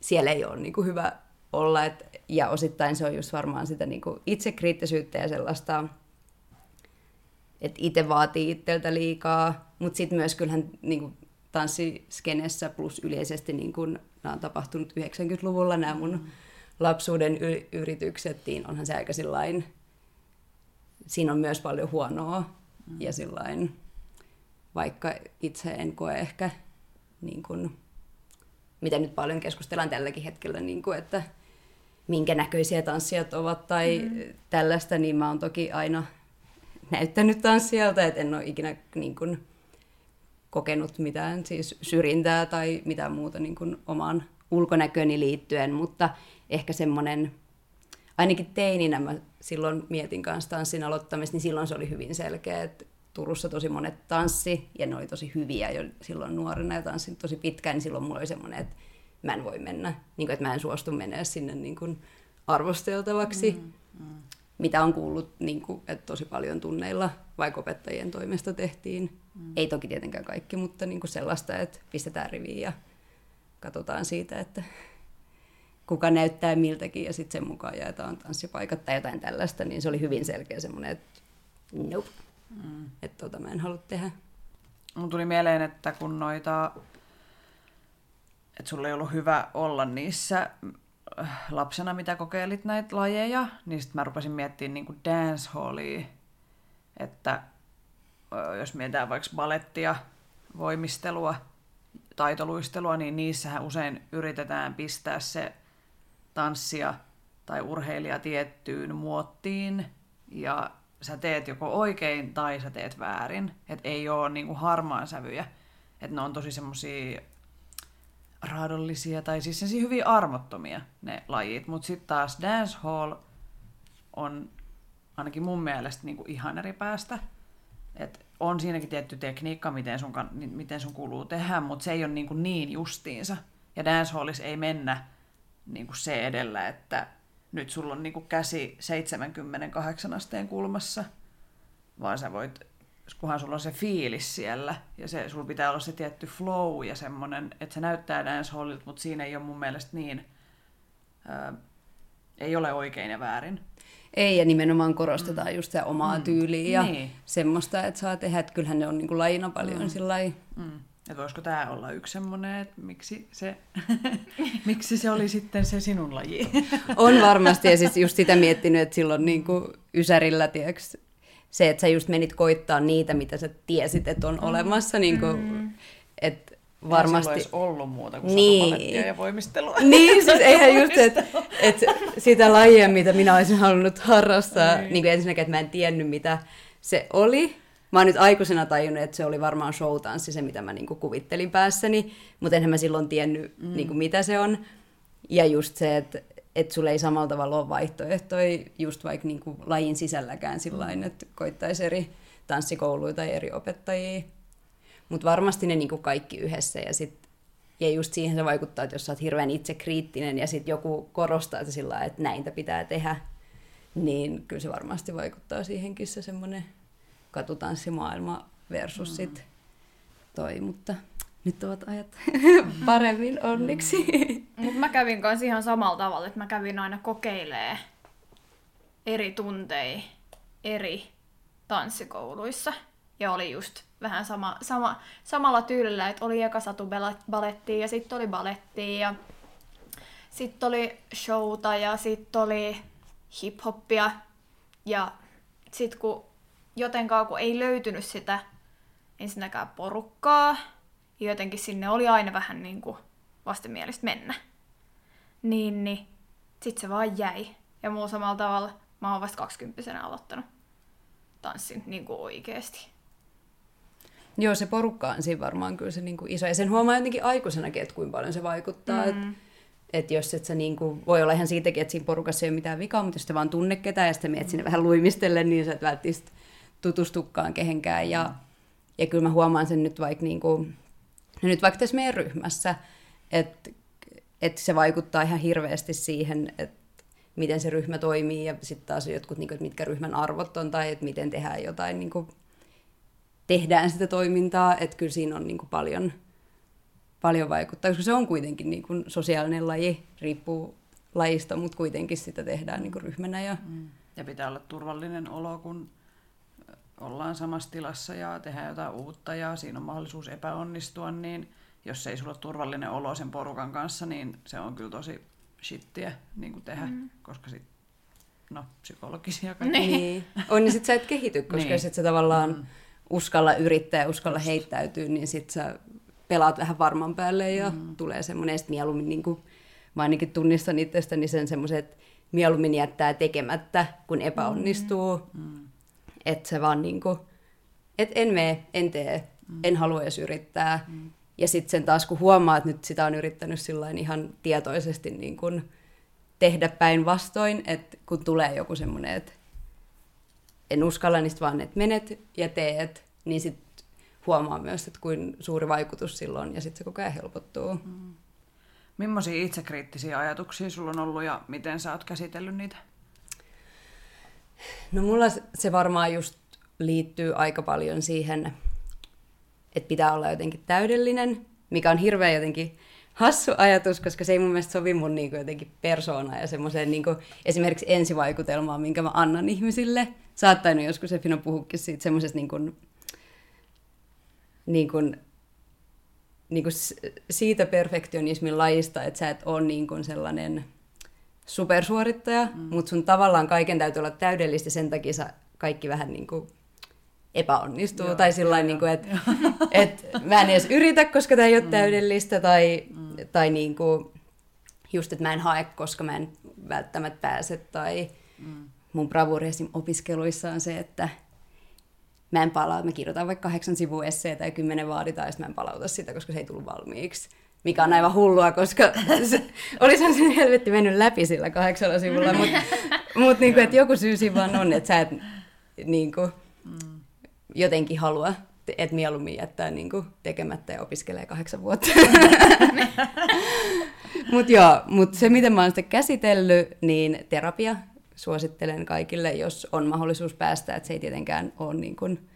Speaker 3: siellä ei ole niin kuin hyvä olla. Et, ja osittain se on just varmaan sitä niin kuin itsekriittisyyttä ja sellaista, että itse vaatii itseltä liikaa, mutta sitten myös kyllähän niin kuin tanssiskenessä plus yleisesti niin kuin, nämä on tapahtunut 90-luvulla nämä mun lapsuuden y- yritykset, niin onhan se aika sillain, siinä on myös paljon huonoa mm. ja sillain, vaikka itse en koe ehkä niin kuin, mitä nyt paljon keskustellaan tälläkin hetkellä, niin kuin, että minkä näköisiä tanssijat ovat tai mm. tällaista, niin mä oon toki aina näyttänyt tanssijalta, että en ole ikinä niin kuin, kokenut mitään siis syrjintää tai mitään muuta niin kuin, omaan ulkonäköni liittyen, mutta ehkä semmoinen, ainakin teininä mä silloin mietin kanssa tanssin aloittamista, niin silloin se oli hyvin selkeä, että Turussa tosi monet tanssi, ja ne oli tosi hyviä jo silloin nuorena ja tanssin tosi pitkään, niin silloin mulla oli semmoinen, että mä en voi mennä, niin kuin, että mä en suostu mennä sinne niin kuin arvosteltavaksi, mm, mm. mitä on kuullut, niin kuin, että tosi paljon tunneilla vaikka opettajien toimesta tehtiin. Mm. Ei toki tietenkään kaikki, mutta niin kuin sellaista, että pistetään riviin ja katsotaan siitä, että kuka näyttää miltäkin ja sitten sen mukaan jaetaan tanssipaikat tai jotain tällaista, niin se oli hyvin selkeä semmoinen, että nope, mm. että tota mä en halua tehdä.
Speaker 1: Mun tuli mieleen, että kun noita että sulla ei ollut hyvä olla niissä äh, lapsena, mitä kokeilit näitä lajeja, niin sitten mä rupesin miettimään niin dancehallia, että jos mietitään vaikka balettia, voimistelua, taitoluistelua, niin niissähän usein yritetään pistää se tanssia tai urheilija tiettyyn muottiin, ja sä teet joko oikein tai sä teet väärin. että ei ole niinku harmaan sävyjä. että ne on tosi semmosia raadollisia tai siis hyvin armottomia ne lajit, mutta sitten taas dancehall on ainakin mun mielestä niin kuin ihan eri päästä. Et on siinäkin tietty tekniikka, miten sun, miten sun kuuluu tehdä, mutta se ei ole niin, kuin niin justiinsa. Ja dancehallissa ei mennä niin kuin se edellä, että nyt sulla on niin kuin käsi 78 asteen kulmassa, vaan sä voit kunhan sulla on se fiilis siellä, ja se, sulla pitää olla se tietty flow ja semmoinen, että se näyttää dancehallilta, mutta siinä ei ole mun mielestä niin, ää, ei ole oikein ja väärin.
Speaker 3: Ei, ja nimenomaan korostetaan mm. just se omaa mm. tyyliä ja niin. semmoista, että saa tehdä, että kyllähän ne on niin kuin lajina paljon mm. sillai, mm.
Speaker 1: Että voisiko tämä olla yksi semmoinen, että miksi se, miksi se oli sitten se sinun laji?
Speaker 3: On varmasti, ja siis just sitä miettinyt, että silloin niin kuin Ysärillä, tiiäks, se, että sä just menit koittaa niitä, mitä sä tiesit, että on mm. olemassa, niin kuin, mm. että varmasti...
Speaker 1: Ei olisi ollut muuta kuin niin. ja voimistelua.
Speaker 3: Niin, siis eihän just, että et sitä lajia, mitä minä olisin halunnut harrastaa, niin. Niin kuin ensinnäkin, että mä en tiennyt, mitä se oli, Mä oon nyt aikuisena tajunnut, että se oli varmaan showtanssi se, mitä mä niinku kuvittelin päässäni, mutta enhän mä silloin tiennyt, mm. niinku, mitä se on. Ja just se, että et sulle ei samalla tavalla ole vaihtoehtoja just vaikka niinku lajin sisälläkään sillä mm. että koittaisi eri tanssikouluja tai eri opettajia. Mutta varmasti ne niinku kaikki yhdessä ja sit ja just siihen se vaikuttaa, että jos sä oot hirveän itse kriittinen ja sitten joku korostaa että sillä että näintä pitää tehdä, niin kyllä se varmasti vaikuttaa siihenkin se semmoinen katutanssimaailma versus mm. sit toi, mutta nyt ovat ajat paremmin onneksi.
Speaker 2: Mm. Mutta mä kävin kanssa ihan samalla tavalla, että mä kävin aina kokeilee eri tunteja eri tanssikouluissa. Ja oli just vähän sama, sama, samalla tyylillä, että oli eka satu balettia ja sitten oli balettia ja sitten oli showta ja sitten oli hiphoppia. Ja sitten kun jotenkaan kun ei löytynyt sitä ensinnäkään porukkaa, ja jotenkin sinne oli aina vähän niin kuin vastenmielistä mennä. Niin, niin sit se vaan jäi. Ja muu samalla tavalla mä oon vasta 20 aloittanut tanssin niin kuin oikeesti.
Speaker 3: Joo, se porukka on siinä varmaan kyllä se niin kuin iso. Ja sen huomaa jotenkin aikuisenakin, että kuinka paljon se vaikuttaa. Mm. Että et jos et sä niin kuin, voi olla ihan siitäkin, että siinä porukassa ei ole mitään vikaa, mutta jos te vaan tunne ketään ja sitten menet sinne vähän luimistelle, niin sä et välttämättä tutustukaan kehenkään. Ja, mm. ja kyllä mä huomaan sen nyt vaikka, niin kuin, no nyt vaikka tässä meidän ryhmässä, että, että se vaikuttaa ihan hirveästi siihen, että miten se ryhmä toimii ja sitten taas jotkut, niin kuin, että mitkä ryhmän arvot on tai että miten tehdään jotain, niin kuin, tehdään sitä toimintaa, että kyllä siinä on niin kuin, paljon, paljon vaikuttaa, koska se on kuitenkin niin kuin, sosiaalinen laji, riippuu lajista, mutta kuitenkin sitä tehdään niin kuin, ryhmänä. Ja... Mm.
Speaker 1: ja pitää olla turvallinen olo, kun ollaan samassa tilassa ja tehdään jotain uutta ja siinä on mahdollisuus epäonnistua, niin jos ei sulla ole turvallinen olo sen porukan kanssa, niin se on kyllä tosi shittiä niin kuin tehdä, mm. koska sit, no, psykologisia kaikki.
Speaker 3: Niin. On, niin sit sä et kehity, koska niin. sit sä tavallaan mm. uskalla yrittää ja uskalla Just. heittäytyä, niin sit sä pelaat vähän varman päälle ja mm. tulee semmoinen, että mieluummin niin kuin, mä ainakin tunnistan itsestäni sen semmoisen, että mieluummin jättää tekemättä, kun epäonnistuu. Mm. Mm että se vaan niinku, et en mene, en tee, mm. en halua edes yrittää. Mm. Ja sitten sen taas, kun huomaa, että nyt sitä on yrittänyt ihan tietoisesti niin kun tehdä päinvastoin, että kun tulee joku semmoinen, että en uskalla niistä vaan, että menet ja teet, niin sitten huomaa myös, että kuin suuri vaikutus silloin ja sitten se koko ajan helpottuu. Mm.
Speaker 1: Millaisia itsekriittisiä ajatuksia sulla on ollut ja miten sä oot käsitellyt niitä?
Speaker 3: No mulla se varmaan just liittyy aika paljon siihen, että pitää olla jotenkin täydellinen, mikä on hirveän jotenkin hassu ajatus, koska se ei mun mielestä sovi mun niin kuin jotenkin persoonaan ja semmoiseen niin esimerkiksi ensivaikutelmaan, minkä mä annan ihmisille. Saattaa joskus Efino puhukin siitä semmoisesta niin kuin, niin kuin, niin kuin siitä perfektionismin lajista, että sä et ole niin kuin sellainen supersuorittaja, mm. mutta sun tavallaan kaiken täytyy olla täydellistä, sen takia sä kaikki vähän niin kuin epäonnistuu. Joo, tai sillä niin kuin, että et mä en edes yritä, koska tämä ei ole mm. täydellistä, tai, mm. tai niin kuin, just, että mä en hae, koska mä en välttämättä pääse, tai mm. mun bravuri opiskeluissa on se, että mä en palaa, mä kirjoitan vaikka kahdeksan sivua esseitä ja kymmenen vaaditaan, ja mä en palauta sitä, koska se ei tullut valmiiksi mikä on aivan hullua, koska se, olisi se helvetti mennyt läpi sillä kahdeksalla sivulla, mutta mut niinku, joku syy siinä vaan on, että sä et niinku, jotenkin halua, että mieluummin jättää niinku, tekemättä ja opiskelee kahdeksan vuotta. mutta joo, mut se miten mä oon sitä käsitellyt, niin terapia suosittelen kaikille, jos on mahdollisuus päästä, että se ei tietenkään ole niin, kuin,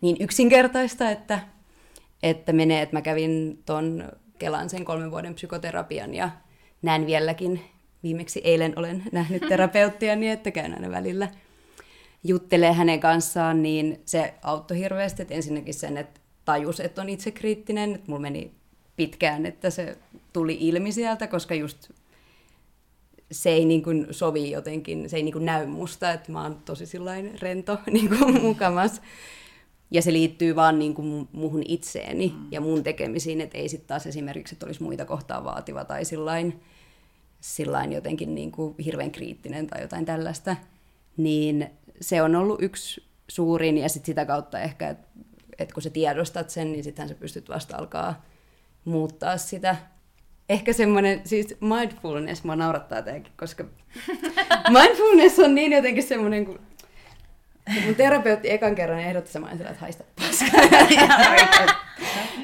Speaker 3: niin yksinkertaista, että, että menee, että mä kävin ton Kelan sen kolmen vuoden psykoterapian ja näen vieläkin, viimeksi eilen olen nähnyt terapeuttia, niin että käyn aina välillä juttelee hänen kanssaan, niin se auttoi hirveästi, että ensinnäkin sen, että tajus, että on itsekriittinen. Että mulla meni pitkään, että se tuli ilmi sieltä, koska just se ei niin kuin sovi jotenkin, se ei niin kuin näy musta, että mä oon tosi sillain rento niin kuin mukamas. Ja se liittyy vaan niin kuin muhun itseeni mm. ja mun tekemisiin, että ei sitten taas esimerkiksi, että olisi muita kohtaan vaativa tai sillain, sillain jotenkin niin kuin hirveän kriittinen tai jotain tällaista. Niin se on ollut yksi suurin ja sitten sitä kautta ehkä, että et kun sä tiedostat sen, niin sittenhän sä pystyt vasta alkaa muuttaa sitä. Ehkä semmoinen, siis mindfulness, mua naurattaa tämäkin, koska mindfulness on niin jotenkin semmoinen, kun mun terapeutti ekan kerran ehdotti samaan sillä, että haista paskaa.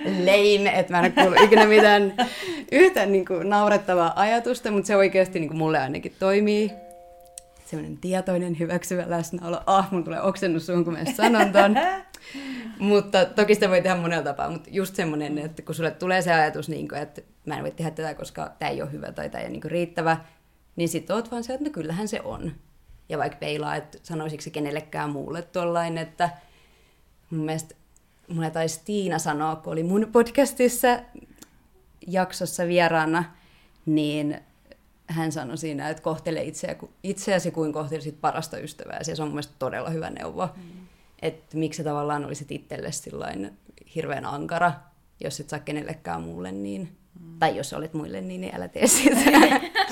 Speaker 3: Lame, että mä en kuullut ikinä mitään yhtään niin kuin, naurettavaa ajatusta, mutta se oikeasti niin kuin, mulle ainakin toimii. Semmoinen tietoinen, hyväksyvä läsnäolo. Ah, mun tulee oksennus suun, kun mä sanon ton. mutta toki sitä voi tehdä monella tapaa, mutta just semmoinen, että kun sulle tulee se ajatus, niin kuin, että mä en voi tehdä tätä, koska tämä ei ole hyvä tai tämä ei ole niin riittävä, niin sitten oot vaan se, että no kyllähän se on. Ja vaikka peilaa, että sanoisiko se kenellekään muulle tuollainen, että mun mielestä mulle taisi Tiina sanoa, kun oli mun podcastissa jaksossa vieraana, niin hän sanoi siinä, että kohtele itseä, itseäsi kuin kohtelisit parasta ystävää. Ja se on mun mielestä todella hyvä neuvo. Mm. Että miksi sä tavallaan olisit itselle hirveän ankara, jos et saa kenellekään muulle niin. Tai jos olet muille niin, niin älä tee sitä.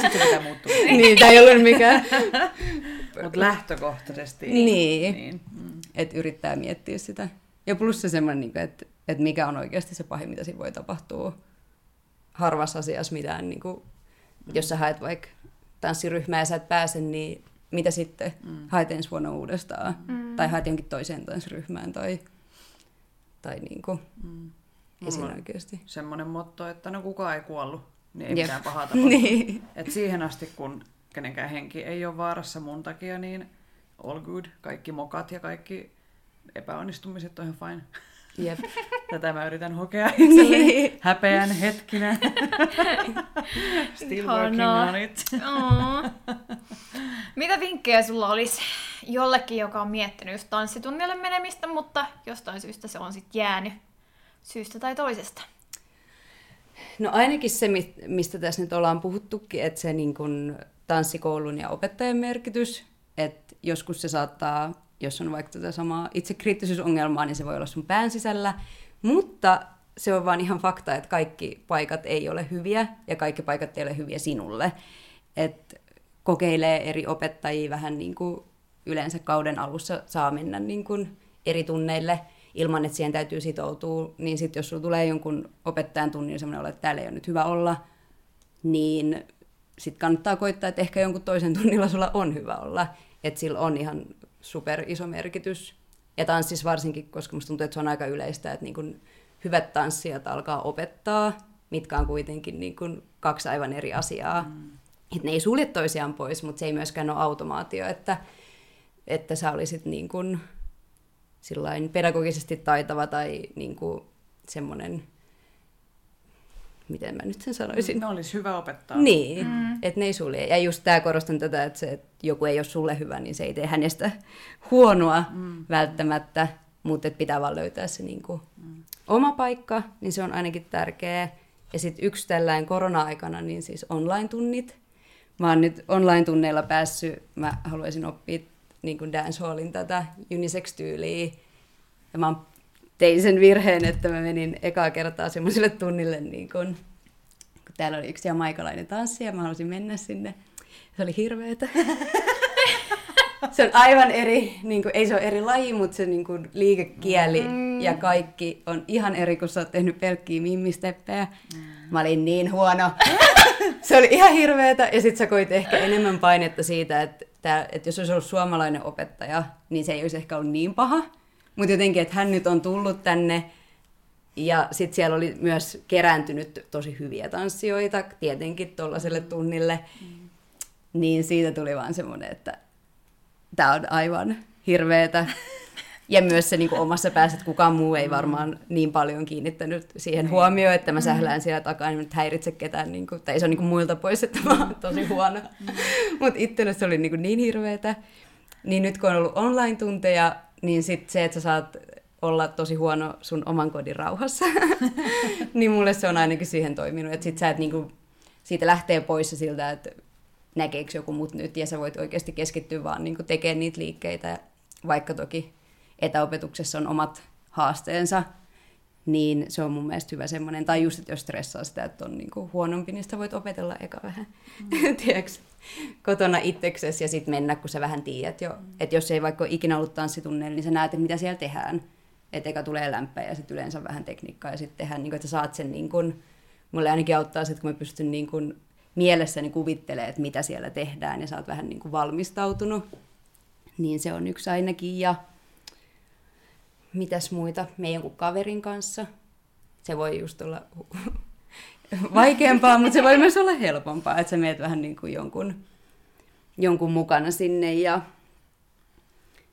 Speaker 1: Sitten pitää muuttua.
Speaker 3: niin, tämä ei ollut mikään.
Speaker 1: Mutta lähtökohtaisesti.
Speaker 3: Niin, niin. Mm. että yrittää miettiä sitä. Ja plus se semmoinen, niin että, että mikä on oikeasti se pahin, mitä siinä voi tapahtua harvassa asiassa mitään. Niin kuin, jos sä haet vaikka tanssiryhmää ja sä et pääse, niin mitä sitten? Mm. Haet ensi vuonna uudestaan. Mm. Tai haet jonkin toiseen tanssiryhmään. Tai, tai niin kuin, mm. Ei siinä oikeasti.
Speaker 1: Semmoinen motto, että no kukaan ei kuollut, niin ei Jep. mitään pahaa niin. Et siihen asti, kun kenenkään henki ei ole vaarassa mun takia, niin all good. Kaikki mokat ja kaikki epäonnistumiset on ihan fine.
Speaker 3: Jep.
Speaker 1: Tätä mä yritän hokea itselleni niin. häpeän hetkinä. Still working on it.
Speaker 2: Mitä vinkkejä sulla olisi jollekin, joka on miettinyt just tanssitunnille menemistä, mutta jostain syystä se on sitten jäänyt syystä tai toisesta?
Speaker 3: No ainakin se, mistä tässä nyt ollaan puhuttukin, että se niin kun tanssikoulun ja opettajan merkitys, että joskus se saattaa jos on vaikka tätä samaa itsekriittisyysongelmaa, niin se voi olla sun pään sisällä. Mutta se on vaan ihan fakta, että kaikki paikat ei ole hyviä ja kaikki paikat ei ole hyviä sinulle. Et kokeilee eri opettajia vähän niin kuin yleensä kauden alussa saa mennä niin kuin eri tunneille ilman, että siihen täytyy sitoutua. Niin sitten jos sulla tulee jonkun opettajan tunnin sellainen olo, että täällä ei ole nyt hyvä olla, niin sitten kannattaa koittaa, että ehkä jonkun toisen tunnilla sulla on hyvä olla. Että sillä on ihan super iso merkitys. Ja tanssissa varsinkin, koska musta tuntuu, että se on aika yleistä, että niin kun hyvät tanssijat alkaa opettaa, mitkä on kuitenkin niin kun kaksi aivan eri asiaa. Mm. Että ne ei sulje toisiaan pois, mutta se ei myöskään ole automaatio, että, että sä olisit niin kun sillain pedagogisesti taitava tai niin semmoinen miten mä nyt sen sanoisin.
Speaker 1: Ne olisi hyvä opettaa.
Speaker 3: Niin, mm. että ne ei sulje. Ja just tämä korostan tätä, että, se, että joku ei ole sulle hyvä, niin se ei tee hänestä huonoa mm. välttämättä, mutta että pitää vaan löytää se niin kuin mm. oma paikka, niin se on ainakin tärkeä. Ja sitten yksi tällainen korona-aikana, niin siis online-tunnit. Mä oon nyt online-tunneilla päässyt, mä haluaisin oppia niin kuin dancehallin tätä unisex-tyyliä. Ja mä tein sen virheen, että mä menin ekaa kertaa semmoiselle tunnille, niin kun, kun täällä oli yksi maikalainen tanssi ja mä halusin mennä sinne. Se oli hirveetä. se on aivan eri, niin kuin, ei se ole eri laji, mutta se niin kuin, liikekieli mm. ja kaikki on ihan eri, kun sä oot tehnyt pelkkiä mimmisteppejä. Mm. Mä olin niin huono. se oli ihan hirveetä ja sit sä koit ehkä enemmän painetta siitä, että, tää, että jos olisi ollut suomalainen opettaja, niin se ei olisi ehkä ollut niin paha. Mutta jotenkin, että hän nyt on tullut tänne ja sitten siellä oli myös kerääntynyt tosi hyviä tanssijoita, tietenkin tuollaiselle tunnille. Mm. Niin siitä tuli vaan semmoinen, että tämä on aivan hirveetä. Ja myös se niin kuin omassa päässä, että kukaan muu ei mm. varmaan niin paljon kiinnittänyt siihen huomioon, että mä sählään siellä takaa, niin nyt häiritse ketään, niin kuin, tai se on niin kuin muilta pois, että mä oon tosi huono. Mutta itselle se oli niin, kuin niin hirveetä. Niin nyt kun on ollut online-tunteja, niin sitten se, että sä saat olla tosi huono sun oman kodin rauhassa. niin mulle se on ainakin siihen toiminut, että sit sä et niinku, siitä lähtee pois siltä, että näkeekö joku mut nyt, ja sä voit oikeasti keskittyä vaan niinku tekemään niitä liikkeitä, vaikka toki etäopetuksessa on omat haasteensa, niin se on mun mielestä hyvä semmoinen, tai just, että jos stressaa sitä, että on niinku huonompi, niin sitä voit opetella eka vähän, mm. tiedätkö, kotona itseksesi ja sitten mennä, kun sä vähän tiedät jo. Mm. Että jos ei vaikka ole ikinä ollut tanssitunneilla, niin sä näet, mitä siellä tehdään. Että eka tulee lämpöä ja sitten yleensä vähän tekniikkaa ja sitten tehdään, niin kun, että sä saat sen, niin kun, mulle ainakin auttaa se, että kun mä pystyn niin mielessäni kuvittelemaan, että mitä siellä tehdään ja sä oot vähän niin kuin valmistautunut, niin se on yksi ainakin. Ja mitäs muita? Meidän jonkun kaverin kanssa. Se voi just olla vaikeampaa, mutta se voi myös olla helpompaa, että sä meet vähän niin kuin jonkun, jonkun mukana sinne. Ja,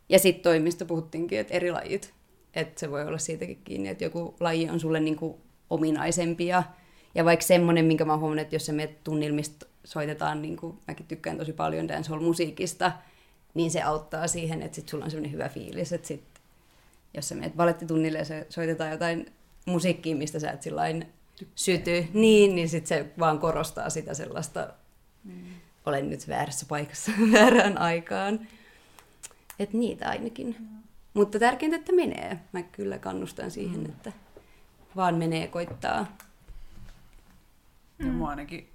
Speaker 3: ja sitten toimista puhuttiinkin, että eri lajit. Että se voi olla siitäkin kiinni, että joku laji on sulle niin kuin ominaisempi. Ja, ja vaikka semmoinen, minkä mä huomannut, että jos sä meet tunnilmista soitetaan, niin kuin mäkin tykkään tosi paljon dancehall-musiikista, niin se auttaa siihen, että sit sulla on semmoinen hyvä fiilis, että sit, jos sä meet balettitunnille ja se soitetaan jotain musiikkia, mistä sä et sillain syty, niin, niin sit se vaan korostaa sitä sellaista, mm. olen nyt väärässä paikassa väärään aikaan. Että niitä ainakin. Mm. Mutta tärkeintä, että menee. Mä kyllä kannustan siihen, mm. että vaan menee koittaa.
Speaker 1: Mm. Ja mua ainakin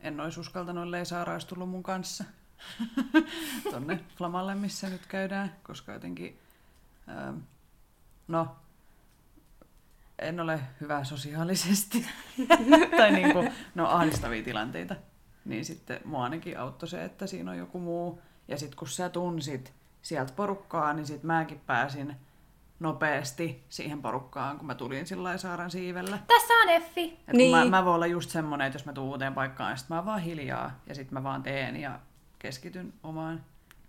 Speaker 1: en olisi uskaltanut, ellei Saara olisi tullut mun kanssa tonne Flamalle, missä nyt käydään, koska jotenkin, ähm, no, en ole hyvä sosiaalisesti, tai niin kuin, no ahdistavia tilanteita, niin sitten mua ainakin auttoi se, että siinä on joku muu, ja sitten kun sä tunsit sieltä porukkaa, niin sitten mäkin pääsin nopeasti siihen porukkaan, kun mä tulin sillä Saaran siivellä.
Speaker 2: Tässä on Effi.
Speaker 1: niin. mä, mä voin olla just semmonen, että jos mä tuun uuteen paikkaan, niin sit mä vaan hiljaa ja sitten mä vaan teen ja keskityn omaan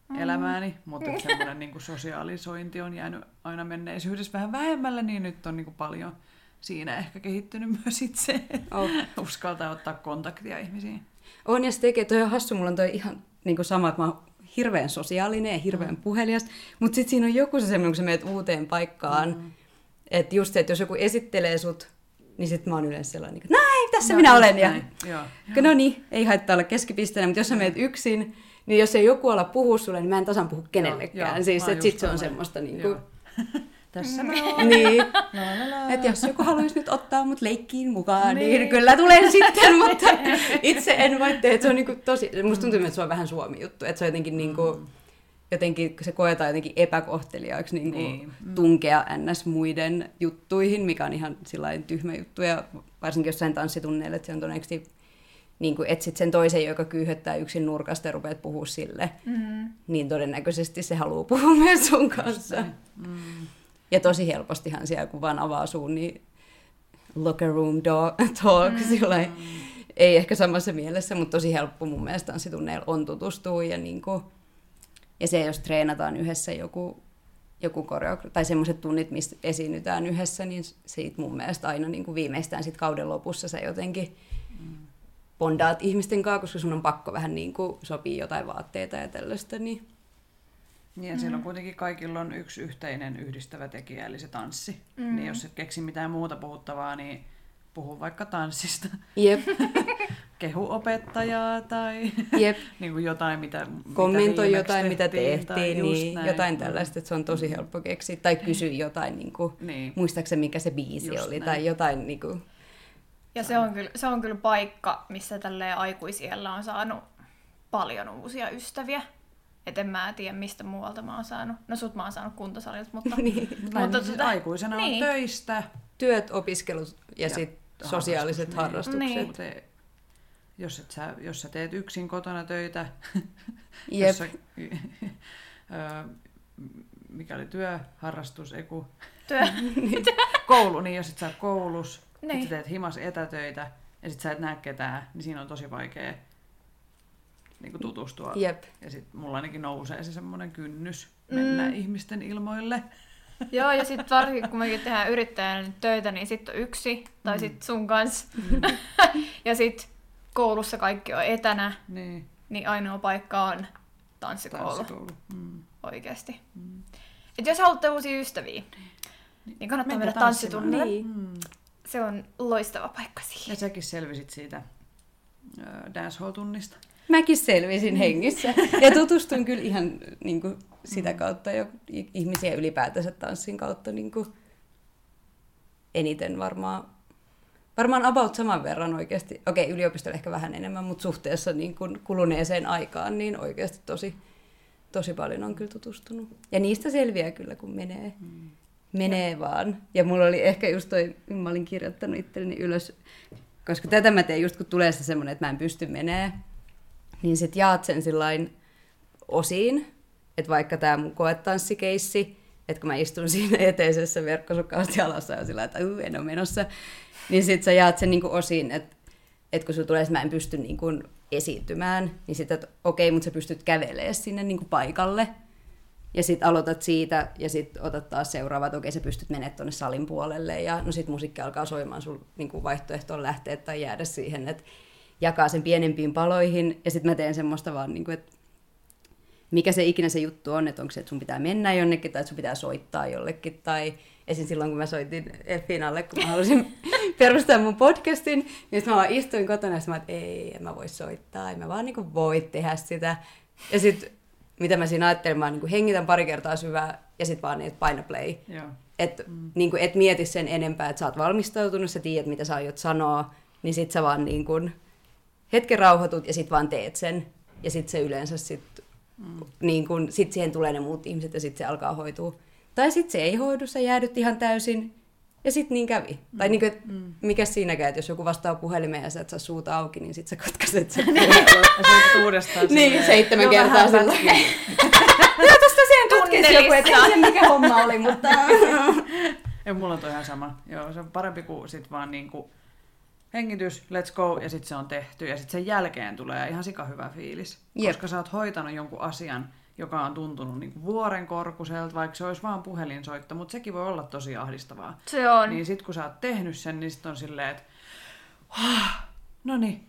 Speaker 1: mm. elämääni, mutta semmoinen niin sosiaalisointi on jäänyt aina menneisyydessä vähän vähemmälle, niin nyt on niin kuin paljon siinä ehkä kehittynyt myös itse. Oh. Uskaltaa ottaa kontaktia ihmisiin.
Speaker 3: On ja se tekee, toi on hassu, mulla on toi ihan niin kuin sama, että mä oon hirveän sosiaalinen ja hirveän mm. puhelias, mutta sitten siinä on joku se semmoinen, kun sä menet uuteen paikkaan, mm. että just se, että jos joku esittelee sut, niin sitten mä oon yleensä sellainen, että näin, tässä no, minä olen. Ja, Joo. no niin, ei haittaa olla keskipisteenä, mutta jos sä menet yksin, niin jos ei joku ala puhua sulle, niin mä en tasan puhu kenellekään. Joo, siis, että sit se on semmoista niin kuin,
Speaker 1: tässä mä
Speaker 3: Niin. Että jos joku haluaisi nyt ottaa mut leikkiin mukaan, niin, niin kyllä tulen sitten, mutta itse en voi tehdä. Se on niinku tosi, musta tuntuu, että se on vähän suomi-juttu, että se on jotenkin niinku, mm. jotenkin se koetaan jotenkin epäkohteliaaksi niin kuin niin. Mm. tunkea ns. muiden juttuihin, mikä on ihan tyhmä juttu. Ja varsinkin jossain tanssitunneilla, että se on todennäköisesti niin kuin etsit sen toisen, joka kyyhöttää yksin nurkasta ja rupeat puhua sille, mm. niin todennäköisesti se haluaa puhua myös sun kanssa. Mm. Ja tosi helpostihan siellä, kun vaan avaa suun, niin locker room talk, mm. Sillai, ei ehkä samassa mielessä, mutta tosi helppo mun mielestä tanssitunneilla on tutustua. Ja, niin kuin, ja se, jos treenataan yhdessä joku, joku koreogra- tai semmoiset tunnit, mistä esiinnytään yhdessä, niin siitä mun mielestä aina niin kuin viimeistään sit kauden lopussa se jotenkin mm. Bondaat ihmisten kanssa, koska sun on pakko vähän niin kuin sopii jotain vaatteita ja tällaista. Niin
Speaker 1: niin, mm. siellä on kuitenkin kaikilla on yksi yhteinen yhdistävä tekijä, eli se tanssi. Mm. Niin jos et keksi mitään muuta puhuttavaa, niin puhu vaikka tanssista.
Speaker 3: Jep.
Speaker 1: Kehu opettajaa tai
Speaker 3: Jep.
Speaker 1: niin kuin jotain, mitä
Speaker 3: Kommentoi mitä jotain, mitä tehtiin, niin näin. jotain tällaista, että se on tosi helppo keksiä. Tai kysy jotain, niin kuin, niin. muistaakseni mikä se biisi just oli, näin. tai jotain niin kuin...
Speaker 2: Ja se on, kyllä, se on kyllä paikka, missä tälle aikuisiellä on saanut paljon uusia ystäviä. Et en mä tiedä, mistä muualta mä oon saanut. No sut mä oon saanut kuntosalilta, mutta...
Speaker 1: niin. mutta siis tuota, aikuisena niin. on töistä.
Speaker 3: Työt, opiskelut ja, ja sitten sosiaaliset niin. harrastukset. Niin.
Speaker 1: Te, jos, et sä, jos sä teet yksin kotona töitä, Jep. Jossa, mikä oli työ, harrastus, eku,
Speaker 2: työ.
Speaker 1: koulu, niin jos et sä koulus, niin. sit sä teet himas etätöitä ja sit sä et näe ketään, niin siinä on tosi vaikea niin kuin tutustua.
Speaker 3: Jep.
Speaker 1: Ja sitten mulla ainakin nousee se semmoinen kynnys mennä mm. ihmisten ilmoille.
Speaker 2: Joo, ja sitten varsinkin kun mekin tehdään yrittäjän töitä, niin sitten on yksi, tai mm. sitten sun kanssa. Mm. ja sitten koulussa kaikki on etänä, niin, niin ainoa paikka on tanssikoulu. tanssikoulu. Mm. Oikeasti. Mm. Et jos haluatte uusia ystäviä, niin kannattaa
Speaker 1: Menkää
Speaker 2: mennä tanssitunnille.
Speaker 3: Niin.
Speaker 1: Mm.
Speaker 2: Se on loistava paikka
Speaker 1: Ja
Speaker 2: siihen.
Speaker 1: säkin selvisit siitä dancehall-tunnista.
Speaker 3: Mäkin selvisin hengissä. Ja tutustuin kyllä ihan niin kuin, sitä kautta jo ihmisiä ylipäätänsä tanssin kautta niin kuin, eniten varmaan. Varmaan about saman verran oikeasti. Okei, yliopistolla ehkä vähän enemmän, mutta suhteessa niin kuin kuluneeseen aikaan niin oikeasti tosi, tosi paljon on kyllä tutustunut. Ja niistä selviää kyllä, kun menee. Menee ja. vaan. Ja mulla oli ehkä just toi, mä olin kirjoittanut itselleni ylös, koska tätä mä teen just kun tulee se semmoinen, että mä en pysty menee, niin sit jaat sen sillain osiin, että vaikka tämä mun koetansssikeissi, että kun mä istun siinä eteisessä verkkosukkaasti alassa ja sillä että "Uu, en ole menossa, niin sit sä jaat sen niinku osiin, että et kun sulla tulee, että mä en pysty niinku esiintymään, niin sitten, että okei, mutta sä pystyt kävelemään sinne niinku paikalle, ja sitten aloitat siitä ja sitten otat taas seuraava, että okei sä pystyt menemään tuonne salin puolelle ja no sitten musiikki alkaa soimaan, sun niin vaihtoehto on lähteä tai jäädä siihen, että jakaa sen pienempiin paloihin ja sitten mä teen semmoista vaan, niin kuin, että mikä se ikinä se juttu on, että onko se, että sun pitää mennä jonnekin tai että sun pitää soittaa jollekin tai esim. silloin, kun mä soitin Finalle, kun mä halusin perustaa mun podcastin, niin mä vaan istuin kotona ja mä että ei, en mä voi soittaa, en mä vaan niin voi tehdä sitä. Ja sitten mitä mä siinä ajattelin, mä niin hengitän pari kertaa syvää ja sitten vaan niin, että paina play.
Speaker 1: Joo.
Speaker 3: Et, mm. niin kuin, et mieti sen enempää, että sä oot valmistautunut, sä tiedät, mitä sä aiot sanoa, niin sit sä vaan niin kuin, hetken rauhoitut ja sit vaan teet sen. Ja sit se yleensä sit, mm. niin kuin, sit siihen tulee ne muut ihmiset ja sit se alkaa hoitua. Tai sit se ei hoidu, sä jäädyt ihan täysin ja sit niin kävi. Mm. Tai niin kuin, mm. mikä siinäkään, että jos joku vastaa puhelimeen ja sä et saa suuta auki, niin sit sä katkaiset sen.
Speaker 1: Ja sitten uudestaan
Speaker 3: niin, seitsemän
Speaker 1: "Joo,
Speaker 3: kertaa
Speaker 1: vähän
Speaker 3: sillä.
Speaker 1: pätkii."
Speaker 3: Joo, tosta siihen katkesi joku, että mikä homma oli, mutta...
Speaker 1: Ja mulla on toi ihan sama. Joo, se on parempi kuin sit vaan niinku hengitys, let's go, ja sitten se on tehty. Ja sitten sen jälkeen tulee ihan sika hyvä fiilis.
Speaker 3: Jep.
Speaker 1: Koska sä oot hoitanut jonkun asian, joka on tuntunut niinku vuorenkorkuiselta, vaikka se olisi vaan puhelinsoitto, mutta sekin voi olla tosi ahdistavaa.
Speaker 2: Se on.
Speaker 1: Niin sit kun sä oot tehnyt sen, niin sit on silleen, että no niin,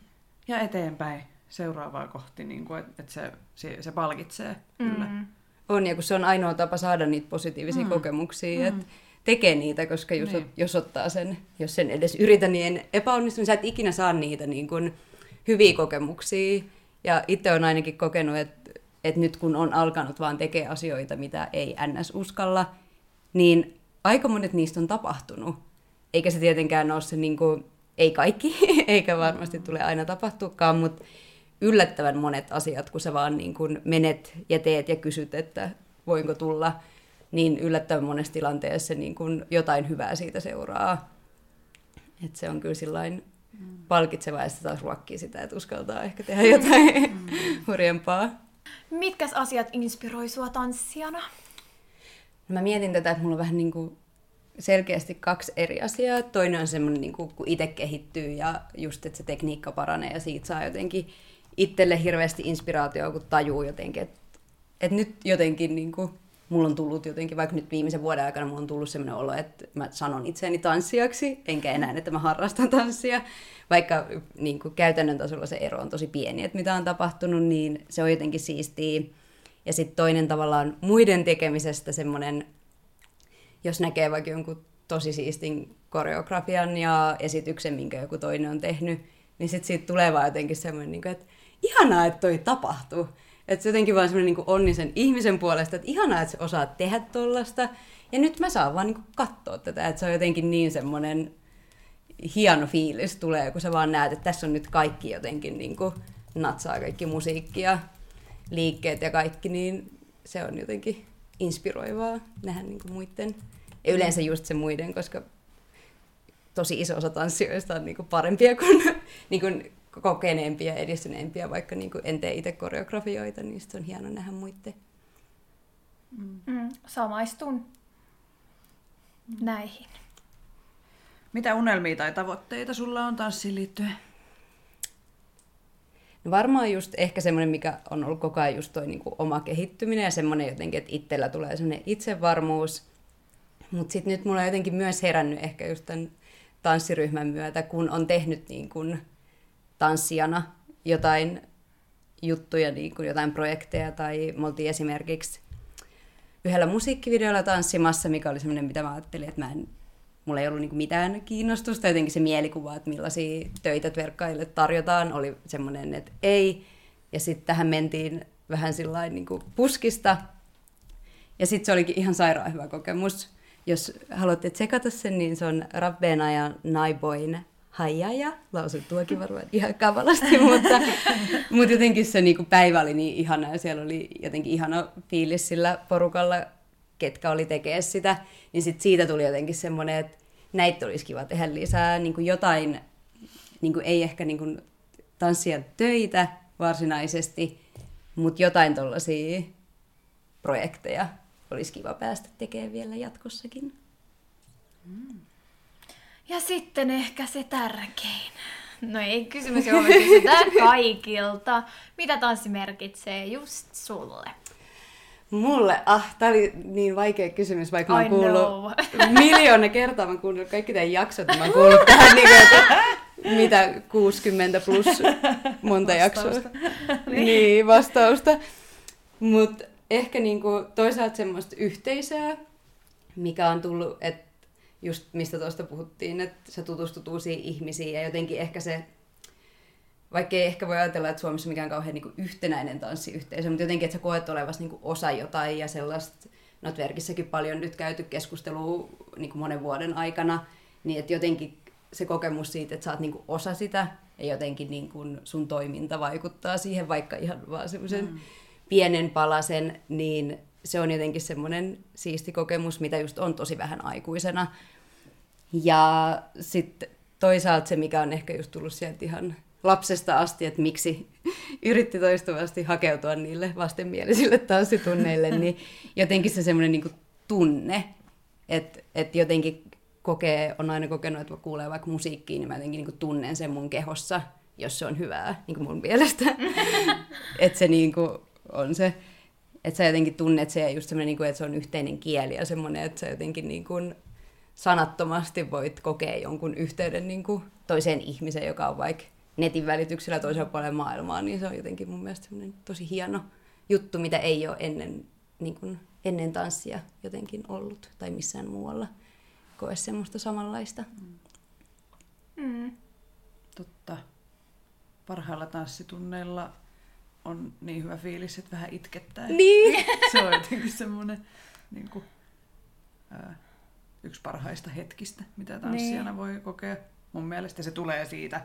Speaker 1: ja eteenpäin seuraavaa kohti, niin että et se, se, se palkitsee kyllä.
Speaker 2: Mm.
Speaker 3: On, ja kun se on ainoa tapa saada niitä positiivisia mm. kokemuksia, mm. että tekee niitä, koska jos,
Speaker 1: Niin.
Speaker 3: niin. jos ottaa sen, jos sen edes yritä, niin epäonnistu, niin sä et ikinä saa niitä niin kuin, hyviä kokemuksia. Ja itse on ainakin kokenut, että, että nyt kun on alkanut vaan tekemään asioita, mitä ei ns. uskalla, niin aika monet niistä on tapahtunut. Eikä se tietenkään ole se, niin kuin, ei kaikki, eikä varmasti tule aina tapahtuakaan, mutta yllättävän monet asiat, kun sä vaan niin kuin menet ja teet ja kysyt, että voinko tulla, niin yllättävän monessa tilanteessa niin kuin jotain hyvää siitä seuraa. Et se on kyllä sillain palkitsevaa ja taas ruokkii sitä, että uskaltaa ehkä tehdä jotain mm. hurjempaa.
Speaker 2: Mitkäs asiat inspiroi sua tanssijana?
Speaker 3: No mä mietin tätä, että mulla on vähän niin kuin selkeästi kaksi eri asiaa. Toinen on semmoinen, niin kuin, kun itse kehittyy ja just, että se tekniikka paranee ja siitä saa jotenkin itselle hirveästi inspiraatioa, kun tajuu jotenkin, että, että nyt jotenkin niin kuin, mulla on tullut jotenkin, vaikka nyt viimeisen vuoden aikana mulla on tullut semmoinen olo, että mä sanon itseäni tanssijaksi, enkä enää, että mä harrastan tanssia. Vaikka niin kuin käytännön tasolla se ero on tosi pieni, että mitä on tapahtunut, niin se on jotenkin siistiä. Ja sitten toinen tavallaan muiden tekemisestä semmoinen, jos näkee vaikka jonkun tosi siistin koreografian ja esityksen, minkä joku toinen on tehnyt, niin sitten siitä tulee vaan jotenkin semmoinen, niin että ihanaa, että toi tapahtuu. Että se jotenkin vaan semmoinen niin onnisen ihmisen puolesta, että ihanaa, että sä osaat tehdä tollasta. Ja nyt mä saan vaan niin katsoa tätä, että se on jotenkin niin semmoinen hieno fiilis tulee, kun sä vaan näet, että tässä on nyt kaikki jotenkin niin kuin natsaa, kaikki musiikki ja liikkeet ja kaikki, niin se on jotenkin inspiroivaa nähdä kuin muiden. Ja yleensä just se muiden, koska tosi iso osa tanssijoista on niin kuin parempia kuin, niin kuin kokeneempia ja edistyneempiä, vaikka niin kuin en tee itse koreografioita, niin on hieno nähdä muiden.
Speaker 2: Mm, samaistun näihin.
Speaker 1: Mitä unelmia tai tavoitteita sulla on tanssiin liittyen?
Speaker 3: No varmaan just ehkä semmoinen, mikä on ollut koko ajan just toi niin kuin oma kehittyminen ja semmoinen jotenkin, että itsellä tulee semmoinen itsevarmuus. Mutta sitten nyt mulla on jotenkin myös herännyt ehkä just tämän tanssiryhmän myötä, kun on tehnyt niin kuin tanssijana jotain juttuja, niin kuin jotain projekteja, tai me oltiin esimerkiksi yhdellä musiikkivideolla tanssimassa, mikä oli semmoinen, mitä mä ajattelin, että mä en, mulla ei ollut niinku mitään kiinnostusta. Jotenkin se mielikuva, että millaisia töitä verkkaille tarjotaan, oli semmoinen, että ei. Ja sitten tähän mentiin vähän sillain niinku puskista. Ja sitten se olikin ihan sairaan hyvä kokemus. Jos haluatte tsekata sen, niin se on Rabbeena ja Naiboin Hajaja, lausun tuokin varmaan ihan kavalasti, mutta, mutta jotenkin se niin kuin päivä oli niin ihana ja siellä oli jotenkin ihana fiilis sillä porukalla, ketkä oli tekee sitä, niin sit siitä tuli jotenkin semmoinen, että näitä olisi kiva tehdä lisää, niin kuin jotain, niin kuin ei ehkä niin kuin tanssia töitä varsinaisesti, mutta jotain tuollaisia projekteja olisi kiva päästä tekemään vielä jatkossakin.
Speaker 2: Ja sitten ehkä se tärkein. No ei kysymys, johon me kysytään kaikilta. Mitä tanssi merkitsee just sulle?
Speaker 3: Mulle, ah, tää oli niin vaikea kysymys, vaikka mä
Speaker 2: I
Speaker 3: oon kuullut
Speaker 2: know.
Speaker 3: miljoona kertaa, mä oon kaikki teidän jaksot, mä oon kuullut tähän niin kuin, että mitä 60 plus monta jaksoa. niin, vastausta. Mutta ehkä niinku toisaalta semmoista yhteisöä, mikä on tullut, että just mistä tuosta puhuttiin, että sä tutustut uusiin ihmisiin ja jotenkin ehkä se, vaikka ei ehkä voi ajatella, että Suomessa on mikään kauhean niin yhtenäinen tanssiyhteisö, mutta jotenkin, että sä koet olevasi niin osa jotain ja sellaista, Notverkissäkin paljon nyt käyty keskustelua niin monen vuoden aikana, niin että jotenkin se kokemus siitä, että sä oot niin osa sitä ja jotenkin niin kuin sun toiminta vaikuttaa siihen, vaikka ihan vaan semmoisen mm. pienen palasen, niin se on jotenkin semmoinen siisti kokemus, mitä just on tosi vähän aikuisena. Ja sitten toisaalta se, mikä on ehkä just tullut sieltä ihan lapsesta asti, että miksi yritti toistuvasti hakeutua niille vastenmielisille tanssitunneille, niin jotenkin se semmoinen niin tunne, että, että jotenkin kokee, on aina kokenut, että kuulee vaikka musiikkiin, niin mä jotenkin niin tunnen sen mun kehossa, jos se on hyvää, niin kuin mun mielestä. että se niin kuin on se, että sä jotenkin tunnet se ja just semmoinen, niin että se on yhteinen kieli ja semmoinen, että sä jotenkin niin kuin sanattomasti voit kokea jonkun yhteyden niin kuin toiseen ihmiseen, joka on vaikka netin välityksellä toisella puolella maailmaa, niin se on jotenkin mun mielestä tosi hieno juttu, mitä ei ole ennen, niin kuin, ennen tanssia jotenkin ollut tai missään muualla koe semmoista samanlaista.
Speaker 2: Mm.
Speaker 1: Totta. Parhailla tanssitunneilla on niin hyvä fiilis, että vähän itkettää.
Speaker 3: Niin!
Speaker 1: Se on jotenkin semmoinen niin kuin, ää, yksi parhaista hetkistä, mitä tanssijana voi kokea. Mun mielestä se tulee siitä,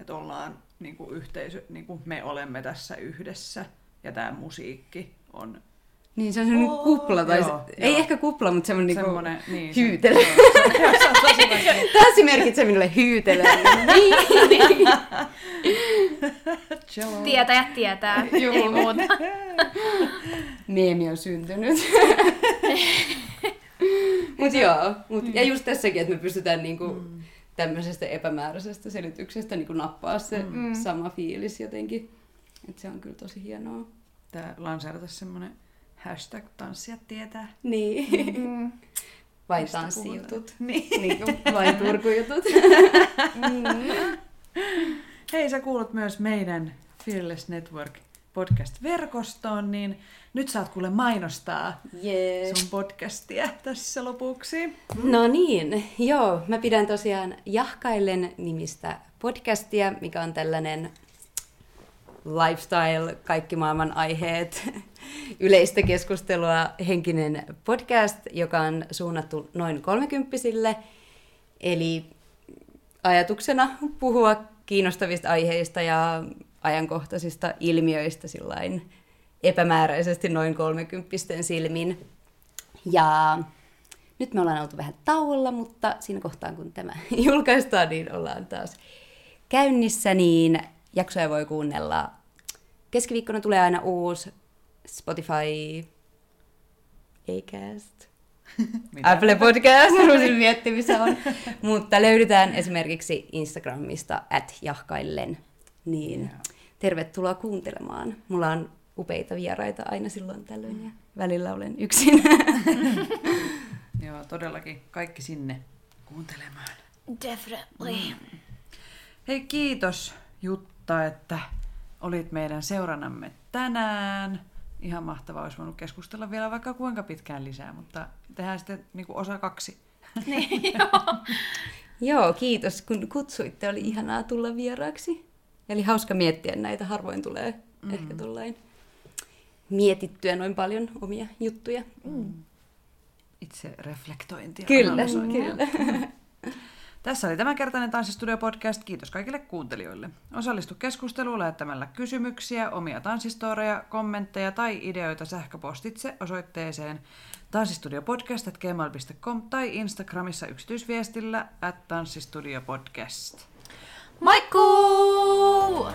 Speaker 1: että ollaan niin kuin yhteisö, niin kuin me olemme tässä yhdessä ja tämä musiikki on
Speaker 3: Niin, se on semmoinen
Speaker 1: Oo,
Speaker 3: kupla, tai se,
Speaker 1: joo,
Speaker 3: ei
Speaker 1: joo.
Speaker 3: ehkä kupla, mutta semmoinen,
Speaker 1: semmoinen
Speaker 3: niinku
Speaker 1: niin, se- se vaikea.
Speaker 3: Tanssi merkitsee minulle hyytele. niin.
Speaker 1: Cello.
Speaker 2: Tietäjät tietää, ei muuta.
Speaker 3: Meemi on syntynyt. mut joo, mut, ja just tässäkin, että me pystytään niinku
Speaker 1: Mm.
Speaker 3: tämmöisestä epämääräisestä selityksestä niinku nappaa se
Speaker 2: Mm.
Speaker 3: sama fiilis jotenkin. Et se on kyllä tosi hienoa.
Speaker 1: Tää lanseerata semmoinen hashtag tanssijat tietää.
Speaker 3: Niin.
Speaker 2: Mm.
Speaker 3: Vain
Speaker 1: Mistä
Speaker 3: tanssijutut.
Speaker 1: Niin.
Speaker 3: niin kuin vain Turku-jutut.
Speaker 1: Hei, sä kuulut myös meidän Fearless Network podcast-verkostoon, niin nyt saat kuule mainostaa
Speaker 3: Yes.
Speaker 1: sun podcastia tässä lopuksi.
Speaker 3: No niin, joo. Mä pidän tosiaan Jahkaillen nimistä podcastia, mikä on tällainen lifestyle, kaikki maailman aiheet, yleistä keskustelua, henkinen podcast, joka on suunnattu noin kolmekymppisille. Eli ajatuksena puhua kiinnostavista aiheista ja ajankohtaisista ilmiöistä epämääräisesti noin kolmekymppisten silmin. Ja nyt me ollaan oltu vähän tauolla, mutta siinä kohtaa kun tämä julkaistaan, niin ollaan taas käynnissä, niin jaksoja voi kuunnella. Keskiviikkona tulee aina uusi Spotify, Acast,
Speaker 1: Mitä?
Speaker 3: Apple Podcast, ruusin miettimistä on. Mutta löydetään esimerkiksi Instagramista at jahkaillen. Niin tervetuloa kuuntelemaan. Mulla on upeita vieraita aina silloin tällöin ja välillä olen yksin.
Speaker 1: Joo, todellakin kaikki sinne kuuntelemaan.
Speaker 2: Definitely.
Speaker 1: Hei, kiitos Jutta, että olit meidän seurannamme tänään. Ihan mahtavaa, olisi voinut keskustella vielä vaikka kuinka pitkään lisää, mutta tehdään sitten niin kuin osa kaksi.
Speaker 2: Niin, joo.
Speaker 3: Joo, kiitos kun kutsuitte. Oli ihanaa tulla vieraaksi. Eli hauska miettiä näitä. Harvoin tulee mm. ehkä tullain mietittyä noin paljon omia juttuja. Mm.
Speaker 1: Itse reflektointia.
Speaker 3: Kyllä, kyllä.
Speaker 1: Tässä oli tämänkertainen Tanssistudio-podcast. Kiitos kaikille kuuntelijoille. Osallistu keskusteluun lähettämällä kysymyksiä, omia tanssistoreja, kommentteja tai ideoita sähköpostitse osoitteeseen tanssistudiopodcast.gmail.com tai Instagramissa yksityisviestillä at tanssistudiopodcast.
Speaker 2: Moikkuu!